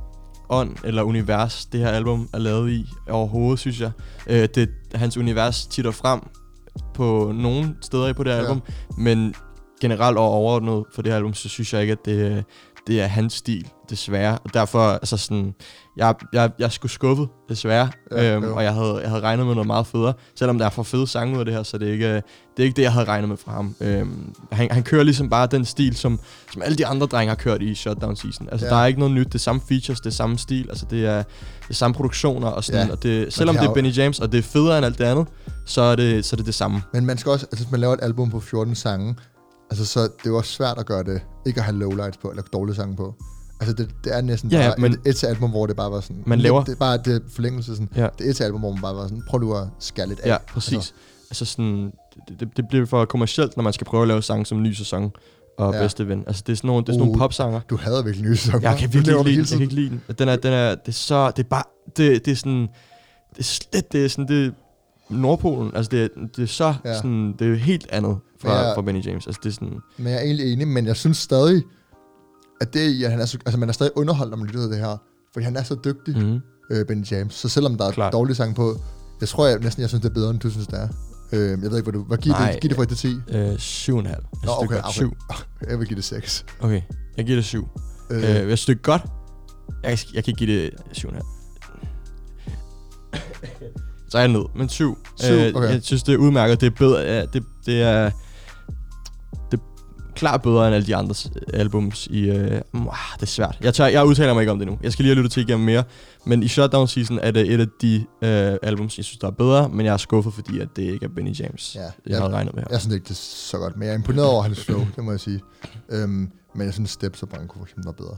ånd eller univers, det her album er lavet i overhovedet, synes jeg. Øh, det, hans univers titter frem på nogle steder på det her Ja. album, men generelt og overordnet for det her album, så synes jeg ikke, at det, det er hans stil, desværre. Og derfor, altså sådan, jeg, jeg, jeg sgu skuffet, desværre. Ja, øhm, jo. og jeg havde, jeg havde regnet med noget meget federe, selvom der er for fede sange ud af det her, så det er ikke, det er ikke det, jeg havde regnet med fra ham. Øhm, han, han kører ligesom bare den stil, som, som alle de andre drenge har kørt i Shutdown Season. Altså, Ja. der er ikke noget nyt. Det er samme features, det er samme stil. Altså, det er, det er samme produktioner og sådan. Ja. Og det, selvom de det er Benny James, og det er federe end alt det andet, så er det så er det, det samme. Men man skal også, altså hvis man laver et album på 14 sange, altså så det er jo også svært at gøre det, ikke at have lowlights på, eller dårlige sange på. Altså det, det er næsten Ja, bare men- et, et album, hvor det bare var sådan... Man laver- Det er bare det forlængelse sådan. Ja. Det er et album, hvor man bare var sådan, prøv nu at skære lidt af. Ja, præcis. Altså, altså sådan, det, det, det bliver for kommercielt, når man skal prøve at lave sange som ny sæson og Ja. bedste ven. Altså, det er sådan nogle, det er sådan Uh, nogle popsanger. Du hader virkelig nye sæsoner. Jeg kan virkelig ikke lide den. Jeg kan ikke lide den. Den er, den er, det er så, det er bare, det, det er sådan, det er slet, det er sådan, det er Nordpolen. Altså, det er, det er så, Ja. sådan, det er helt andet fra, ja. fra Benny James. Altså, det er sådan, Men jeg er egentlig enig, men jeg synes stadig, at det at han er så, altså man er stadig underholdt, når man lytter det her. Fordi han er så dygtig, mm. øh, Benny James. Så selvom der er Klart. dårlige sange på, jeg tror jeg næsten, jeg synes, det er bedre, end du synes, det er. Øh, jeg ved ikke, hvad du... Hvad giver Nej. det, giv det fra 1 til 10? øh, syv og en halv. Jeg synes, Nå, okay, okay. Syv. Jeg vil give det 6. Okay, jeg giver det syv. Øh, Øh, jeg synes, det er godt. Jeg, jeg kan give det syv og en halv. Så er jeg ned, men syv. Syv, Øh, okay. Jeg synes, det er udmærket. Det er bedre. Ja, det, det er... Det, klart bedre end alle de andre albums i... Øh, mm, ah, det er svært. Jeg, tager, jeg udtaler mig ikke om det nu. Jeg skal lige have lyttet til igennem mere. Men i Shutdown Season er det et af de øh, albums, jeg synes, der er bedre. Men jeg er skuffet, fordi at det ikke er Benny James, Ja, jeg havde regnet med her. Jeg synes ikke, det er så godt, men jeg er imponeret over hans flow, det må jeg sige. Øhm, men jeg synes, Steps og Brand kunne for eksempel være bedre.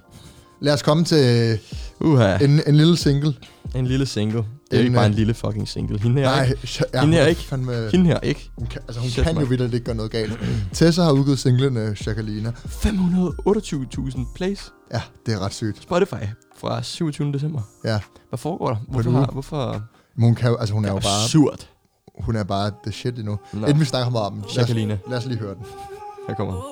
Lad os komme til Uha, en, en, lille single. en lille single. Det er En, ikke bare en øh, lille fucking single. Hende her, Nej, ikke? ja, Hende her hun er ikke. Fandme, Hende her, ikke? hun kan, altså, hun Shit, kan jo mand. vildt ikke gøre noget galt. Tessa har udgivet singlen uh, Chakalina. 528.000 plays. Ja, det er ret sygt. Spotify fra 27. december. Ja, Hvad foregår der? Hvorfor? Har, hvorfor? men hun, kan jo, altså, hun er jo bare, Absurd. hun er bare the shit endnu. Nå. Inden vi snakker om den, lad os, Jacqueline. lad os lige høre den. Her kommer han.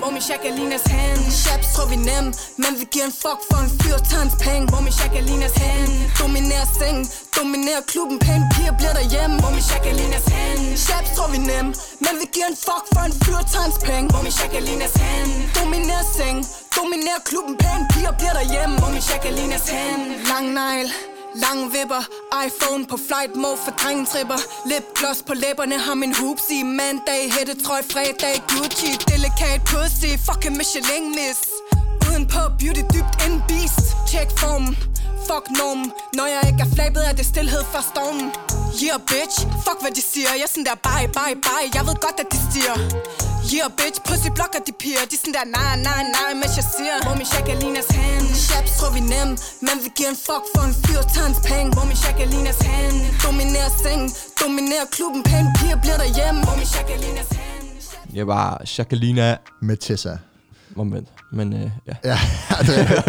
Hvor min Jacquelinas hand. Chaps tror vi nem Men vi giver en fuck for en fyr tons penge. Hvor min Jacquelinas hand. Dominerer sengen Dominerer klubben Pæne piger bliver derhjemme. Hvor min Jacquelinas hand. Chaps tror vi nem Men vi giver en fuck for en fyr tons penge. Hvor min Jacquelinas hand. Dominerer sengen Dominerer klubben Pæne piger bliver derhjemme. Hvor min Jacquelinas hand. Lang negl. Lang vipper, iPhone på flight mode for drengetripper Lipgloss på læberne, har min hoops i Mandag, hættetrøj fredag, Gucci Delikat pussy, fucking Michelin miss. Uden på beauty dybt en beast. Check formen, fuck normen. Når jeg ikke er flabet, er det stillhed for stormen. Yeah bitch, fuck hvad de siger. Jeg er sådan der bye bye bye, jeg ved godt at de stiger. Yeah bitch, pussy blokker de piger. De er sådan der nej nej nej, mens jeg siger. Hvor min Jacqueline's hand. Chaps tror vi nem, men vi giver en fuck for en fyr tons penge Hvor min Jacquelinas hand Dominerer sengen, dominerer klubben Pæne piger bliver derhjemme Hvor min Jacquelinas hand Jeg var Jacqueline Med Tessa. Moment. Men øh, ja. Ja, det er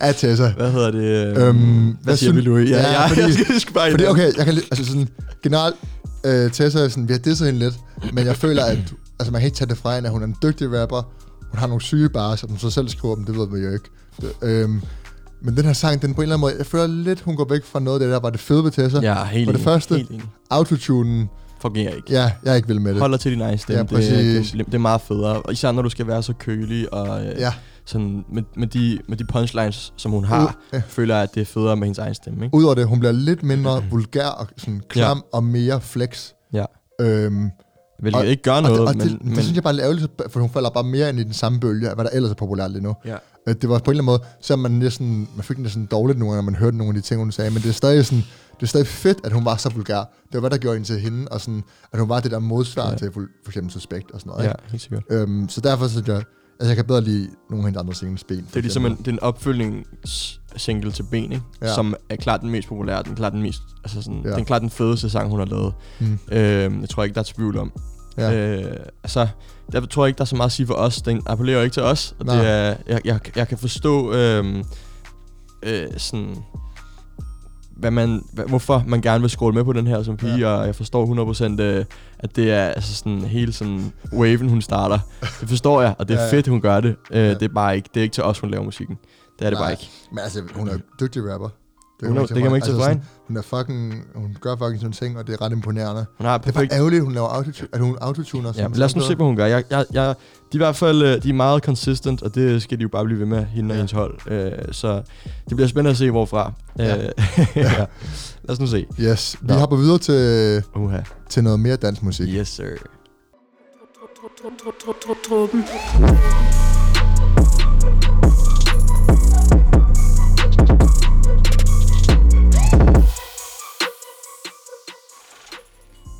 Af Tessa. Hvad hedder det? Øh, Øhm, hvad siger vi, synes- Louis? Ja, Ja, ja, fordi- jeg skal, jeg skal bare Fordi, okay, jeg kan altså sådan, generelt, øh, Tessa er sådan, vi har disset hende lidt, men jeg føler, at altså, man kan ikke tage det fra hende, at hun er en dygtig rapper, hun har nogle syge bars, og hun så selv skriver dem, det ved man jo ikke. Det, øhm, men den her sang, den på en eller anden måde, jeg føler lidt, hun går væk fra noget af det der, var det fede ved Tessa. Ja, helt For det første, autotunen, Fungerer ikke. ja, jeg er ikke vild med det. Holder til din egen stemme. Ja, det, det, præcis. det, det, er meget federe. Og især når du skal være så kølig og øh, Ja, sådan, med, med, de, med de punchlines, som hun har, Uh, ja. føler jeg, at det er federe med hendes egen stemme. Ikke? udover det, hun bliver lidt mindre vulgær og sådan klam ja. og mere flex. Ja. Øhm, Hvilket Og- ikke gør og noget, det, og men, det, men det synes jeg bare er ærgerligt, for hun falder bare mere ind i den samme bølge, af hvad der ellers er populært lige nu. ja. Øh, Det var på en eller anden måde, så man næsten, man fik næsten dårligt nogle gange, når man hørte nogle af de ting, hun sagde, men det er stadig sådan, det er stadig fedt, at hun var så vulgær. Det var hvad der gjorde hende til hende, og sådan, at hun var det der modsvar Ja. til for, for eksempel Suspekt og sådan noget. ja, Ikke? helt sikkert. Øhm, så derfor synes jeg, altså jeg kan bedre lide nogle af hendes andre singles ben. Det er ligesom en, det er en opfølgningssingle til Ben, ikke? Ja. som er klart den mest populære, den klart den mest, altså sådan, Ja. den klart den fedeste sang, hun har lavet. Mm. Øhm, jeg tror ikke, der er tvivl om. Ja. Øh, altså, der tror jeg ikke, der er så meget at sige for os. Den appellerer ikke til os. Og Nej. det er, jeg, jeg, jeg kan forstå øhm, øh, sådan, hvad man, hvad, hvorfor man gerne vil scrolle med på den her som pige, ja. og jeg forstår 100% øh, at det er altså sådan hele sådan waven, hun starter. Det forstår jeg, og det er Ja, ja, fedt, hun gør det. Øh, Ja. Det er bare ikke, det er ikke til os, hun laver musikken. Det er det Nej, bare ikke. Men altså, hun er dygtig rapper. Det, Hun er- det kan man ikke tage fra sådan, Hun er fucking, hun gør fucking sådan ting, og det er ret imponerende. Hun har Det er bare perfekt ærgerligt, hun laver autotune, at hun autotuner. Ja, sådan men lad os nu så se, hvad hun gør. Jeg, jeg, jeg, de er i hvert fald øh, de er meget consistent, og det skal de jo bare blive ved med, hende og Ja. hendes hold. Øh, så det bliver spændende at se, hvorfra. Ja. Øh, ja. Lad os nu se. Yes, vi Nå. hopper videre til, Uha. til noget mere dansmusik. Yes, sir. Truppen.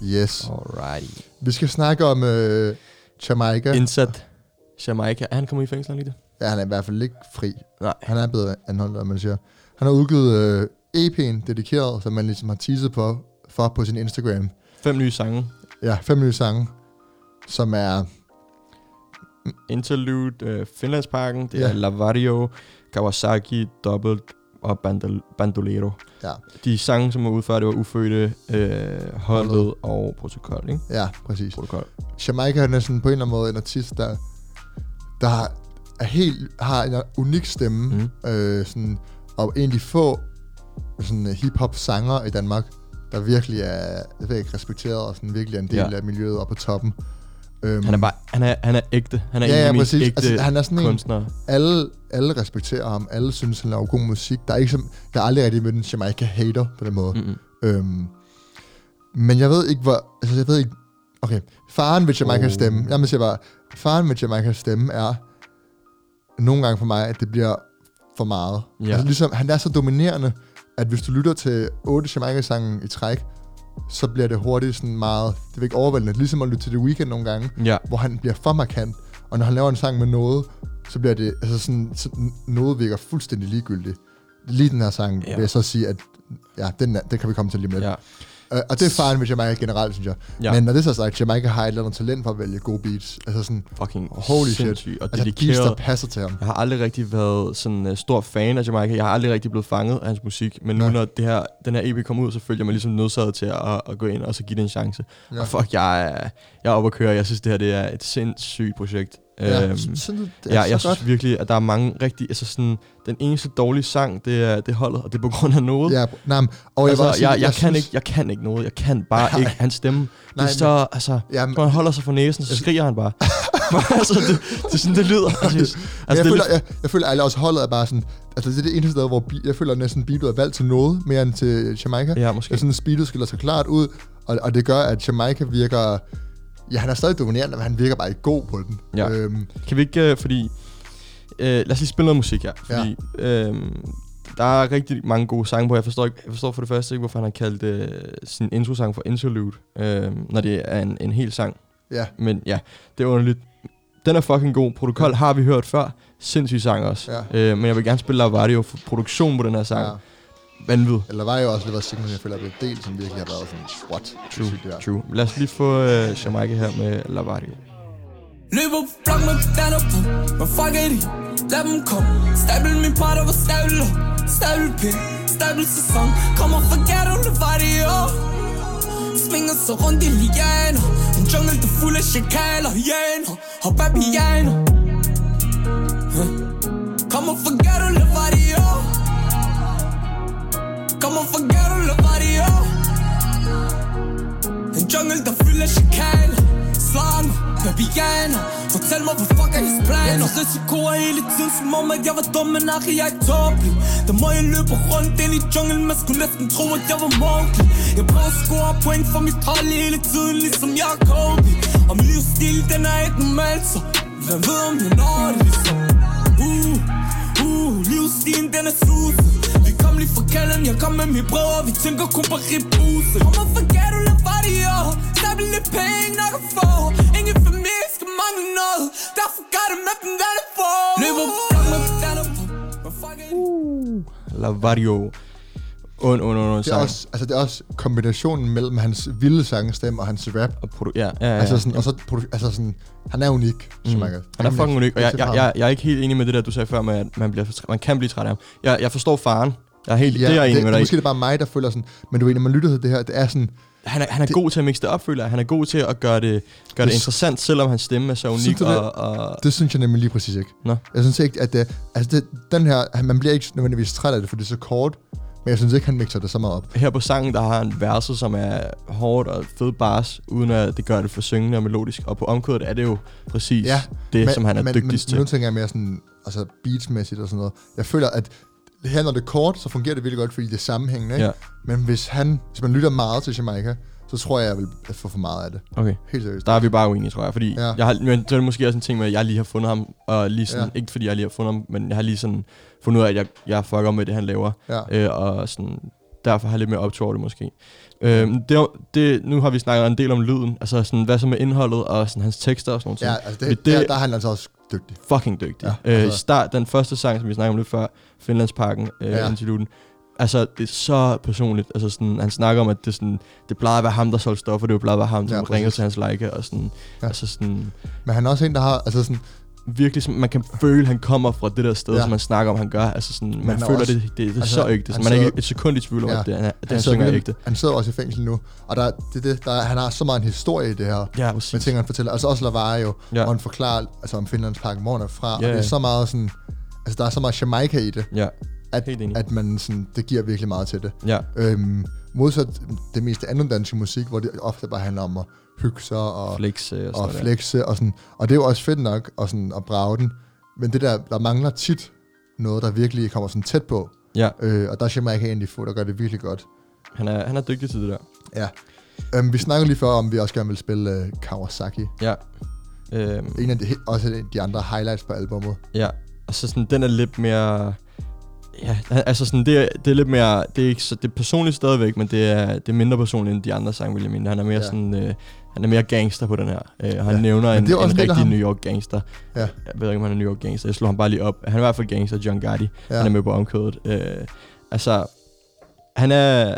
Yes. Alrighty. Vi skal snakke om øh, Jamaica. Indsat Jamaica. Er han kommet i fængsel lige det? Ja, han er i hvert fald ikke fri. Nej. Han er blevet anholdt, hvad man siger. Han har udgivet øh, EP'en dedikeret, som man ligesom har teaset på, for på sin Instagram. Fem nye sange. Ja, fem nye sange, som er... Interlude, øh, Finlandsparken, det Ja. er Lavario, Kawasaki, Doubled og Bandol- Bandolero. Ja, De sange, som var udført, det var Ufødte, øh, Holdet og Protokol, ikke? ja præcis. Protokol. Jamaica er sådan på en eller anden måde en artist, der, der er helt, har en unik stemme, mm. øh, sådan, og egentlig få sådan, øh, hip-hop sanger i Danmark, der virkelig er jeg ved ikke, respekteret og sådan, virkelig er en del ja. af miljøet og på toppen. Um, Han er bare, han er, han er ægte. Han er Ja, en af ja, præcis. ægte Altså, han er sådan en- kunstnere. alle, alle respekterer ham, alle synes, han laver god musik. Der er ikke som, jeg har aldrig rigtig mødt en Jamaica-hater på den måde. Mm-mm. Øhm, men jeg ved ikke, hvor... Altså, jeg ved ikke... Okay, faren ved Jamaikas Oh. stemme, jeg må sige bare, faren ved Jamaikas stemme er nogle gange for mig, at det bliver for meget. Ja. Altså ligesom, han er så dominerende, at hvis du lytter til otte Jamaica-sange i træk, så bliver det hurtigt sådan meget, det er ikke overvældende, ligesom at lytte til The Weeknd nogle gange, Ja. hvor han bliver for markant, og når han laver en sang med noget, så bliver det, altså sådan, sådan noget virker fuldstændig ligegyldigt. Lige den her sang, Ja. vil jeg så sige, at ja, den, er- det kan vi komme til lige lidt. Ja. Uh, og det er faren ved Jamaica generelt, synes jeg. Ja. Ja. Men når det så er sagt, Jamaica har et eller andet talent for at vælge gode beats. Altså sådan, Fucking holy shit. og Altså beats, dedikeret. der passer til ham. Jeg har aldrig rigtig været sådan uh, stor fan af Jamaica. Jeg har aldrig rigtig blevet fanget af hans musik. Men nu, Nej. når det her, den her EP kom ud, så følte jeg mig ligesom nødsaget til at, at gå ind og så give det en chance. Ja. Ja. Og fuck, jeg er, jeg er oppe at køre. Jeg synes, det her det er et sindssygt projekt. Ja, Øhm, synes du, det er ja, så jeg godt? synes virkelig, at der er mange rigtig... Altså sådan, den eneste dårlige sang, det er, det er holdet, og det er på grund af noget. Ja, nej, men- og jeg, altså, jeg, sige, jeg, jeg, kan synes, ikke, jeg kan ikke noget. Jeg kan bare Nej. ikke hans stemme. Det Nej, er så, altså, Ja, men- når han holder sig for næsen, så skriger han bare. altså, det, det er sådan, det lyder. Altså, Men altså, jeg, det er føler, lidt, jeg, jeg føler alle også holdet er bare sådan, altså det er det eneste sted, hvor bi- jeg føler næsten beatet er valgt til noget, mere end til Jamaica. Ja, måske. Jeg synes, speedet skiller sig klart ud, og, og det gør, at Jamaica virker, ja, han er stadig dominerende, men han virker bare ikke god på den. Ja. Øhm, Kan vi ikke, øh, fordi... Øh, lad os lige spille noget musik her. Fordi ja. øh, der er rigtig mange gode sange på. Jeg forstår, ikke, jeg forstår for det første ikke, hvorfor han har kaldt øh, sin introsang for Interlude, øh, når det er en, en hel sang. ja, Men ja, det er underligt. Den er fucking god. Protokol har vi hørt før. Sindssyg sang også. Ja. Øh, men jeg vil gerne spille Lavario for produktion på den her sang. ja. Vanvid. Eller var jo også lidt af singlen, jeg føler er blevet delt, som virkelig har været sådan, what? True, det true. Lad os lige få øh, Jamaica her med Lavario. Løber på blok med på Men fuck er de? Lad dem komme Stabel min parter var stabel Stabel pind Stabel sæson Kommer fra ghetto, det var det år Svinger sig rundt i lianer En jungle, der fuld af chakaler Hyener Og babianer Huh. Kommer fra ghetto, det var det år Det var det i år En jungle, der fylder chikaner Slanger, babianer Fortæl mig, hvad fuck er jeres planer? Risikoer hele tiden, som om at jeg var dum Men ach, jeg er tåbelig Der må jeg løbe rundt ind i junglen Man skulle næsten tro, at jeg var Mowgli Jeg prøver at score point for mit hold hele tiden Ligesom jeg er Kobe Og min livsstil, den er ikke normal, så Hvem ved, om jeg når det ligesom Uh, uh, livsstilen den er suset Fra kalden, jeg kom med mit brød Og vi tænker kun på ribuse Kommer fra ghetto, lad i år Stabel lidt penge nok at få Ingen familie skal mangle noget Derfor gør det med dem, hvad det får Løber på blok med bandaner på Hvad fuck er det? Lavario. Und, und, und, und, Det er, også, altså det er også kombinationen mellem hans vilde sangstemme og hans rap. Og produ- ja, ja, ja, Altså ja. sådan, og så, produ- altså sådan, han er unik, mm. Jamaica. Han er fucking unik, og jeg, jeg, er jeg, jeg er ikke helt enig med det der, du sagde før, med at man, bliver, man kan blive træt af ham. Jeg, jeg forstår faren. Jeg er helt, ja, det er jeg enig med dig. Måske er det bare mig, der føler sådan, men du ved, når man lytter til det her, det er sådan, Han er, han er det- god til at mixe det op, føler jeg. Han er god til at gøre det, gøre det Det- interessant, selvom hans stemme er så unik. Det? Og, og, det synes jeg nemlig lige præcis ikke. Nå. Jeg synes ikke, at det, altså det, den her, man bliver ikke nødvendigvis træt af det, for det er så kort, men jeg synes ikke, han mixer det så meget op. her på sangen, der har han verset, som er hårdt og fed bars, uden at det gør det for syngende og melodisk. Og på omkvædet er det jo præcis Ja, det, men, som han er men, dygtigst men, Nu til. tænker jeg mere sådan, altså beatsmæssigt og sådan noget. Jeg føler, at her når det er kort, så fungerer det virkelig godt, fordi det er sammenhængende. Ikke? Ja. Men hvis han, hvis man lytter meget til Jamaica, så tror jeg, jeg vil få for meget af det. Okay. Helt seriøst. Der er vi bare uenige, tror jeg. Fordi Ja. jeg har, men så er det måske også en ting med, at jeg lige har fundet ham. Og lige sådan, Ja. ikke fordi jeg lige har fundet ham, men jeg har lige sådan fundet ud af, at jeg, jeg fucker med det, han laver. Ja. Øh, og sådan, derfor har jeg lidt mere op over det måske. Øhm, det, det, nu har vi snakket en del om lyden. Altså sådan, hvad så med indholdet og sådan, hans tekster og sådan noget. Ja, altså det, det, det, der, der er han altså også dygtig. fucking dygtig. Ja, øh, altså- start, den første sang, som vi snakkede om lidt før, Finlandsparken, øh, Ja. ja. interluden. Altså, det er så personligt. Altså, sådan, han snakker om, at det, sådan, det plejer at være ham, der solgte stoffer, det plejer at være ham, Ja, som præcis. ringer til hans like, og sådan, Ja. ja. altså sådan, Men han er også en, der har, altså sådan, virkelig, sådan, man kan føle, at han kommer fra det der sted, Ja. ja. som man snakker om, han gør. Altså sådan, man er føler, også- det, det, det er altså, så ægte. man er ikke et sekund i tvivl om, Ja. at det, han, er- det, han han, synger er ægte. han sidder også i fængsel nu, og der, det, det, der, han har så meget en historie i det her, Ja, med ting, han fortæller. Altså også Lavario, ja. Ja. hvor han forklarer altså, om Finlandsparken, hvor han er fra, Ja, og det er ja. så meget sådan, altså der er så meget Jamaica i det, Ja, at, at man sådan, det giver virkelig meget til det. ja. Øhm, modsat det meste andet danske musik, hvor det ofte bare handler om at hygge sig og, Flex øh, og sådan og der. flexe og sådan. Og det er jo også fedt nok at, sådan, at brage den. Men det der, der mangler tit noget, der virkelig kommer sådan tæt på. Ja, Øh, og der er Jamaica egentlig få, der gør det virkelig godt. han er, han er dygtig til det der. Ja. Um, vi snakkede lige før om, vi også gerne vil spille uh, Kawasaki. Ja. Øhm, En af de, også de andre highlights på albummet. Ja, og så sådan, den er lidt mere... Ja, altså sådan, det er, det er lidt mere... Det er, ikke så, det er personligt stadigvæk, men det er, det er mindre personligt end de andre sange, vil jeg mene. Han er mere Ja. sådan... Øh, han er mere gangster på den her. Øh, han Ja, nævner en, en rigtig ham. New York gangster. Ja. Jeg ved ikke, om han er New York gangster. Jeg slog ham bare lige op. Han er i hvert fald gangster, John Gotti. Ja. Han er med på omkødet. Øh, altså, han er,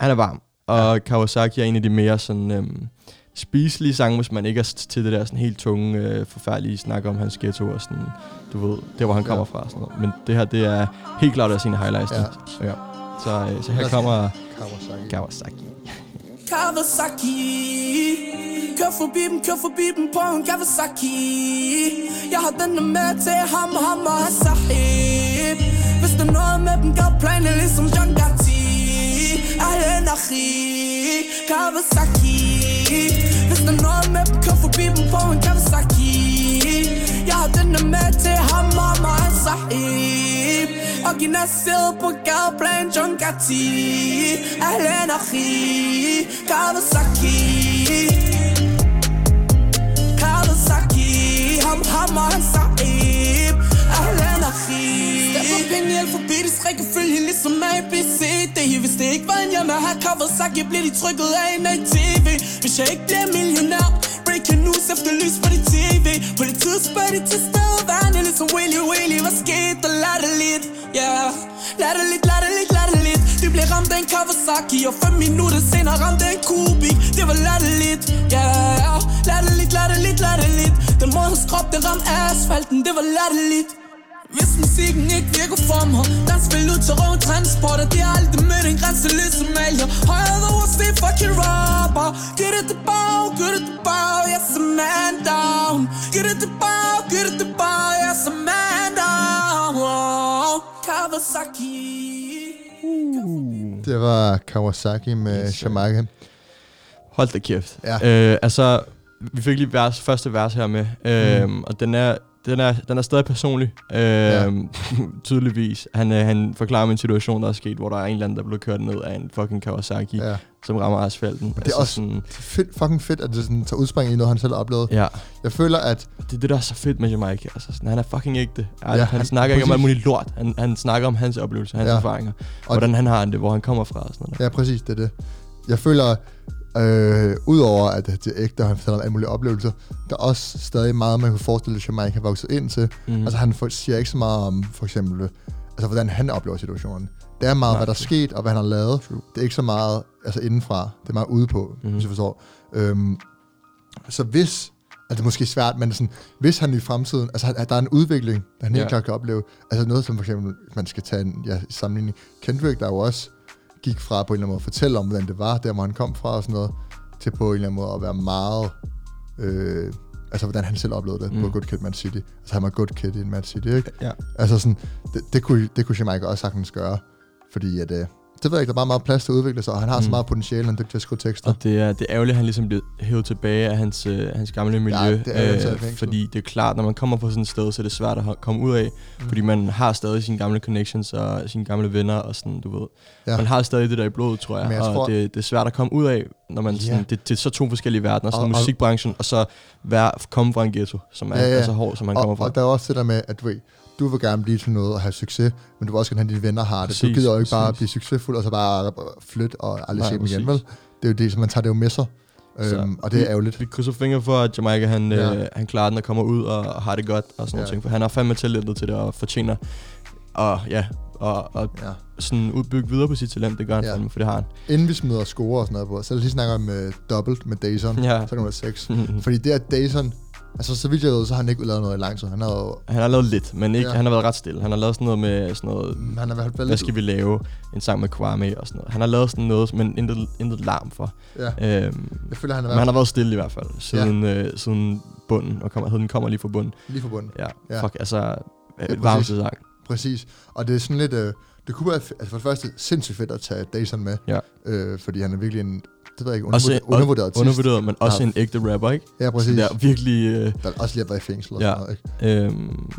han er varm. Og ja. Kawasaki er en af de mere sådan... Øhm, spiselige sange, hvis man ikke er til det der sådan helt tunge, øh, forfærdelige snak om hans ghetto og sådan, du ved, der hvor han kommer fra og sådan noget. Men det her, det er helt klart af sine highlights. Ja. Ja. ja. Så, øh, så her kommer Kawasaki. Kawasaki. Kawasaki Kør forbi dem, kør forbi dem på en Kawasaki Jeg har denne med til ham, ham og hans sahib Hvis der er noget med dem, gør planen ligesom John Gotti Ahlen achi Kawasaki. Hvis der er noget med dem, kør forbi dem på en Kawasaki Jeg har denne med til ham, og hans sahib Original på gadeplan John Gotti Ahlen achi Kawasaki. Kawasaki Ham ham og hans sahib Stepper i alfabetisk rækkefølge ligesom ABCD Hvis det ikke var en hjemme sagt, jeg Bliver de trykket af en af tv Hvis jeg ikke bliver millionær Breaking news efter lys på det tv Politiet spørger de til stedværende Ligesom Willy Willy? Hvad skete der? Lad det lidt, Yeah. Lad det lidt, lad det lidt, lad det lidt. De blev ramt af en Kawasaki Og fem minutter senere ramte en kubik. Det var latterligt Yeah. Latterligt, latterligt, latterligt Den måde hans krop, det ramte asfalten Det var latterligt hvis musikken ikke virker for mig Dans vil ud til røven transport Og de har aldrig mødt en grænse ligesom alger Højere the worst, det er fucking robber Giv det tilbage, giv det tilbage Yes, a man down Giv det tilbage, giv det tilbage Yes, a man down Kawasaki Det var Kawasaki med Yes, sir. Jamaica. Hold da kæft. Ja. Øh, altså, vi fik lige vers, første vers her med, øh, mm. og den er, den, er, den er stadig personlig, øh, ja. tydeligvis. Han, øh, han forklarer mig en situation, der er sket, hvor der er en eller anden, der blev kørt ned af en fucking Kawasaki, Ja. som rammer asfalten. Altså Det er også sådan, fedt, fucking fedt, at det sådan, tager udspring i noget, han selv har oplevet. ja, Jeg føler, at det er det, der er så fedt med Jamaica. Altså, sådan, han er fucking ægte. Ja, han, han- snakker ikke om alt præcis. muligt lort. Han, han snakker om hans oplevelser, hans ja. erfaringer. Og Hvordan han har det, hvor han kommer fra og sådan noget. Ja, præcis, det er det. Jeg føler, øh, udover at det er ægte, og han fortæller om alle mulige oplevelser, der er også stadig meget, man kan forestille sig, Jamaica vokset ind til. Mm. Mhm. Altså han siger ikke så meget om, for eksempel, altså hvordan han oplever situationen. Det er meget, Nej, hvad der er sket, og hvad han har lavet. Det er ikke så meget altså indenfra. Det er meget ude på, mm. Mhm. hvis jeg forstår. Øhm, så hvis, altså det er måske svært, men sådan, hvis han i fremtiden, altså at der er en udvikling, der han helt Ja. klart kan opleve, altså noget som for eksempel, man skal tage en ja, sammenligning, Kendrick, der jo også gik fra på en eller anden måde at fortælle om, hvordan det var, der hvor han kom fra og sådan noget, til på en eller anden måde at være meget, øh, altså hvordan han selv oplevede det mm. på. Good Kid, Man City. Altså han var Good Kid i Man City, ikke? Ja. Altså sådan, det, det kunne, det kunne Jamaica også sagtens gøre, fordi at, øh, det ved jeg ikke, der er bare meget plads til at udvikle sig, og han har mm. så meget potentiale, han er dygtig til at skrive tekster. Og det er, det er ærgerligt, at han ligesom blev hævet tilbage af hans, øh, hans gamle miljø. Ja, det er jo taget i øh, fordi det er klart, når man kommer fra sådan et sted, så er det svært at komme ud af. Mm. Fordi man har stadig sine gamle connections og sine gamle venner og sådan, du ved. Ja. Man har stadig det der i blodet, tror jeg. Men jeg og tror- det, det er svært at komme ud af, når man sådan, det, det er så to forskellige verdener. Sådan Og- musikbranchen, og så være, komme fra en ghetto, som er, Ja, ja, så hård, som man kommer og, fra. og der er også det der med, at du ved, du vil gerne blive til noget og have succes, men du vil også gerne have, at dine venner har det. du Præcis, gider jo ikke bare præcis. blive succesfuld, og så bare flytte og aldrig Nej, se dem igen, vel? Det er jo det, så man tager det jo med sig. Så Øhm, og det er ærgerligt. Vi krydser fingre for, at Jamaica han, Ja. øh, han klarer den og kommer ud og har det godt og sådan Ja. noget ting. For han har fandme talentet til det og fortjener og, ja, og, og Ja. sådan udbygge videre på sit talent. Det gør han Ja. fandme, for det har han. Inden vi smider score og sådan noget på, så lad os lige snakke om uh, Doubled med Dayson, Ja. så nummer 6. Fordi det at Dayson, altså så vidt jeg ved, så har han ikke lavet noget i lang tid. Han har jo, Han har lavet lidt, men ikke, Ja. ja. han har været ret stille. Han har lavet sådan noget med sådan noget, han har fald hvad skal vi lave? En sang med Kwame og sådan noget. Han har lavet sådan noget, men intet, intet larm for. Ja. Øhm, Jeg føler, han har men han har været været stille i hvert fald, siden, ja. øh, siden bunden, og kommer, den kommer lige fra bunden. lige for bunden. Ja, Ja. ja. fuck, altså, øh, varmeste præcis. sang. Præcis. Og det er sådan lidt... Øh, det kunne være, altså for det første, sindssygt fedt at tage Dayson med. Ja. Øh, fordi han er virkelig en, det ved jeg ikke, Også, undervurderet, undervurderet artist. undervurderet, men også Ja. en ægte rapper, ikke? Ja, præcis. Der er virkelig... Øh, Der er også lige har været i fængsel og Ja. sådan noget, ikke? Øhm,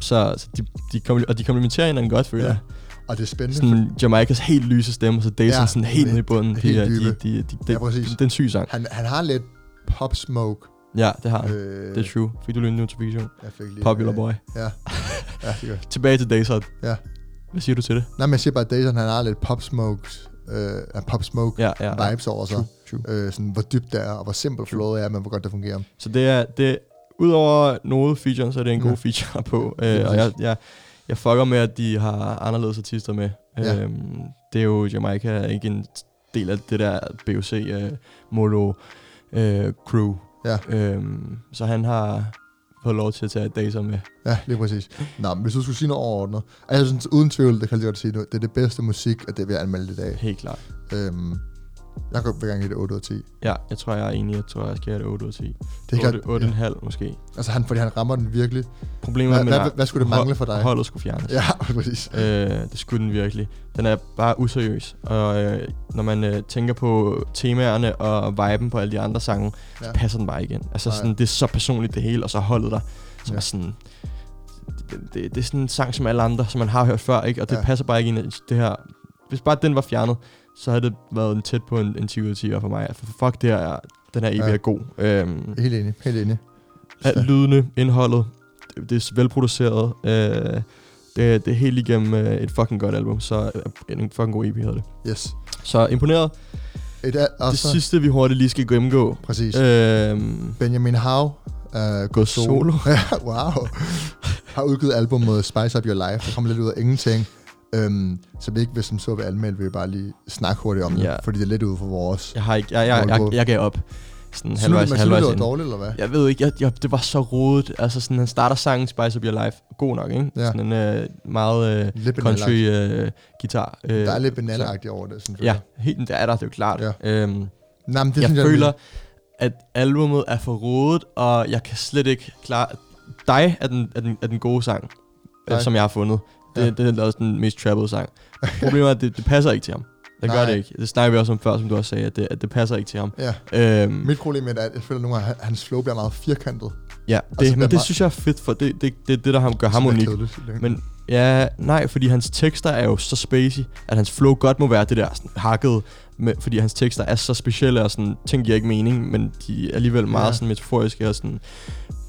så så de, de, kom, og de komplementerer hinanden godt, føler Ja. jeg. Og det er spændende. Sådan Jamaikas helt lyse stemme, og så Dason Ja, ja, sådan helt nede i bunden. helt de, dybe. de, de, de, de, Ja, præcis. Det er en syg sang. Han, han har lidt pop smoke. Ja, det har han. Øh, Det er true. Fik du lige en notifikation? Jeg fik lige, Popular øh, boy. Ja. Ja, det godt. Tilbage til Dason. Ja. Hvad siger du til det? Nej, men jeg siger bare, at Dayton, han har lidt pop smoke, øh, pop smoke Ja, ja. ja. vibes over sig. True, true. Øh, sådan, hvor dybt det er, og hvor simpelt flowet er, men hvor godt det fungerer. Så det er, det, udover noget feature, så er det en Ja. god feature på. Øh, og jeg, jeg, jeg fucker med, at de har anderledes artister med. Ja. Øhm, det er jo, Jamaica er ikke en del af det der BOC øh, Molo øh, crew. Ja. Øhm, så han har fået lov til at tage Dazer med. Ja, lige præcis. Nå, men hvis du skulle sige noget overordnet. Altså, uden tvivl, det kan jeg lige godt sige nu, det er det bedste musik, og det vil jeg anmelde i dag. Helt klart. Øhm, jeg vil gerne give det 8 ud af 10. Ja, jeg tror, jeg er enig. Jeg tror, jeg skal have det 8 ud af 10. Det kan, 8, 8,5 måske. Altså, han, fordi han rammer den virkelig. Problemet Hvad, med hvad, hvad skulle det mangle for dig? Holdet skulle fjernes. Ja, præcis. Øh, det skulle den virkelig. Den er bare useriøs. Og øh, når man øh, tænker på temaerne og viben på alle de andre sange, ja. så Ja. passer den bare ikke ind. Altså Nej. sådan, det er så personligt det hele, og så holdet der, som Ja. ja. er sådan... Det, det, det, er sådan en sang som alle andre, som man har hørt før, ikke? Og det Ja. ja. passer bare ikke ind i det her... Hvis bare den var fjernet, så havde det været en tæt på en, en 10 ud af 10 for mig. For fuck, det er, den her EP Ja. er god. Øhm, Helt enig, helt enig. alt lydende, indholdet, det, det er velproduceret. Øh, det, det er helt igennem øh, et fucking godt album, så øh, en fucking god EP hedder det. Yes. Så imponeret. Et, a- Det sidste, vi hurtigt lige skal gennemgå. præcis. Øhm, Benjamin Howe er gået solo. ja, wow. Har udgivet albumet Spice Up Your Life. Der kommer lidt ud af ingenting. Øhm, så vi ikke hvis som så vil anmelde, vil vi bare lige snakke hurtigt om det. Ja. Fordi det er lidt ude for vores. jeg, har ikke, jeg, jeg, jeg, jeg gav op. Sådan Synes halvvejs, man synes, det halvvejs var dårligt, eller hvad? Jeg ved ikke, jeg, jeg, det var så rodet. Altså sådan, han starter sangen Spice Up Your Life. God nok, ikke? Ja. Sådan en øh, meget øh, Lidt country øh, guitar. Øh, Der er lidt banalagtigt over det, synes Ja, helt, det er der, det er jo klart. Ja. Øhm, Nej, men det jeg synes føler, at albummet er for rodet, og jeg kan slet ikke klare... Dig er den, er den, er den gode sang, øh, som jeg har fundet. Det, Ja. ja. det er også den mest trappede sang. Problemet er, at det, det passer ikke til ham. Det gør Nej. det ikke. Det snakker vi også om før, som du også sagde, at det, at det passer ikke til ham. Ja. Øhm, Mit problem er, at jeg føler nogle gange, at hans flow bliver meget firkantet. ja, så det, men det meget- synes jeg er fedt, for det, det, det er det, der ham, gør ham er unik. Men ja, nej, fordi hans tekster er jo så spacey, at hans flow godt må være det der sådan, hakket, med, fordi hans tekster er så specielle, og sådan, ting giver ikke mening, men de er alligevel meget Ja. sådan metaforiske og sådan.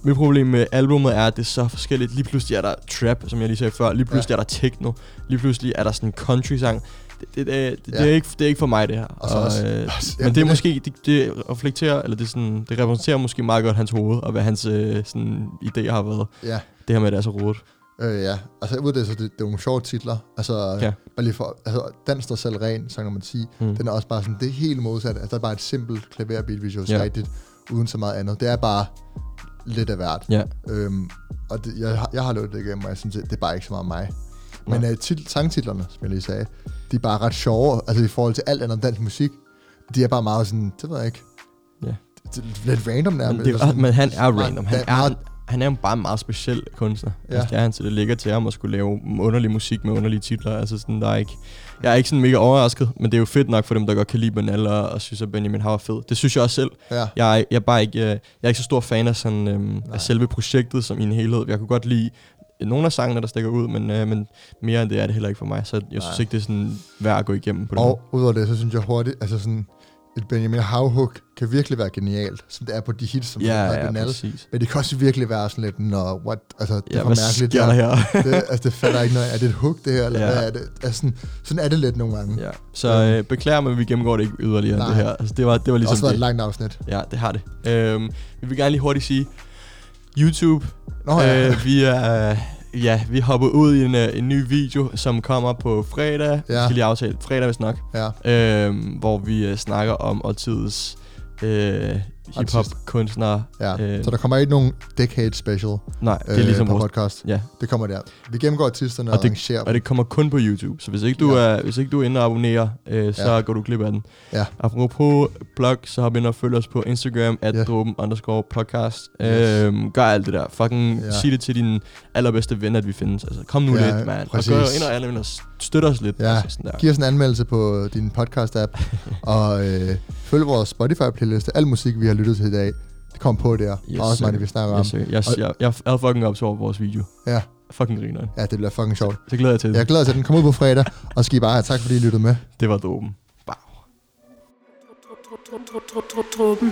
Mit problem med albumet er, at det er så forskelligt. Lige pludselig er der trap, som jeg lige sagde før. Lige pludselig Ja. er der techno. Lige pludselig er der sådan en country-sang. Det, det, det, det, Ja. er ikke, det er ikke for mig, det her. Og så også- øh, også- men det er måske, det, det reflekterer, eller det, sådan, det repræsenterer måske meget godt hans hoved, og hvad hans øh, sådan, idéer har været. Ja, Det her med, at det er så rodet. øh, ja. Altså, ud af det, så det, det er nogle sjove titler. Altså, ja. Bare lige for, altså, Dans dig selv ren, sang nummer 10. Mm. Den er også bare sådan, det er helt modsat. Altså, der er bare et simpelt klaverbeat, hvis jeg Ja. rigtigt, uden så meget andet. Det er bare lidt af hvert. Ja. Øhm, og det, jeg, har- jeg har løbet det igennem, og jeg synes, det det er bare ikke så meget mig. Men uh, tit, sangtitlerne, som jeg lige sagde, de er bare ret sjove, altså i forhold til alt andet dansk musik. De er bare meget sådan, det ved jeg ikke. Ja. Det, lidt random nærmest. Men, det, men han er random. Han det er, han er jo bare en meget speciel kunstner. Ja. Altså, det er han, så det ligger til ham at skulle lave underlig musik med underlige titler. Altså sådan, der er ikke, jeg er ikke sådan mega overrasket, men det er jo fedt nok for dem, der godt kan lide Benal og, og synes, at Benjamin Hav er fed. Det synes jeg også selv. Ja. Jeg er, jeg er bare ikke, øh, jeg er ikke så stor fan af, sådan, øhm, af selve projektet som i en helhed. Jeg kunne godt lide nogle af sangene, der stikker ud, men, øh, men mere end det er det heller ikke for mig. Så jeg Nej. synes ikke, det er sådan værd at gå igennem på det. Og udover det, så synes jeg hurtigt, altså sådan, et Benjamin Havhook kan virkelig være genialt, som det er på de hits, som ja, har ja, Benal. præcis. Men det kan også virkelig være sådan lidt, nå, what, altså, det er Ja, for hvad mærkeligt. der her? det, altså, det fatter ikke noget. Er det et hook, det her, eller Ja. hvad er det? Altså, sådan, sådan er det lidt nogle gange. Ja. Så øh, beklager mig, vi gennemgår det ikke yderligere Nej. det her. Altså, det var, det var Det har ligesom også været det. et langt afsnit. Ja, det har det. Øhm, vi vil gerne lige hurtigt sige, YouTube, Nå ja, øh, vi er... Ja, vi hopper ud i en, øh, en ny video, som kommer på fredag. Ja. Vi skal lige aftale. Fredag, hvis nok. ja. Øhm, hvor vi øh, snakker om årtidets øh, hip-hop-kunstnere. ja. Øh, Så der kommer ikke nogen Decade Special nej, det er ligesom på vores... podcast. Ja, Det kommer der. Vi gennemgår artisterne og, Og det- arrangerer og det kommer kun på YouTube. Så hvis ikke du, Ja. er, hvis ikke du er inde og abonnerer, øh, så Ja. går du glip af den. Ja. Apropos blog, så hop ind og følg os på Instagram, at yeah. underscore podcast. Yes. Øhm, gør alt det der. Fucking yeah. sig det til din allerbedste ven, at vi findes. Altså, kom nu Ja, lidt, mand. Og gå ind og alle og støt os lidt. Ja. Altså, sådan der. Giv os en anmeldelse på din podcast-app, og øh, følg vores Spotify-playliste. Al musik, vi har lyttet til i dag, det kommer på der. Yes, og også det vi snakker om. Yes. Jeg, jeg, jeg er fucking up over vores video. Ja, fucking griner. Ja, det bliver fucking sjovt. Det glæder jeg til. Jeg glæder til, at den kommer ud på fredag, og skal I bare have tak, fordi I lyttede med. Det var dråben. Wow. Truppen.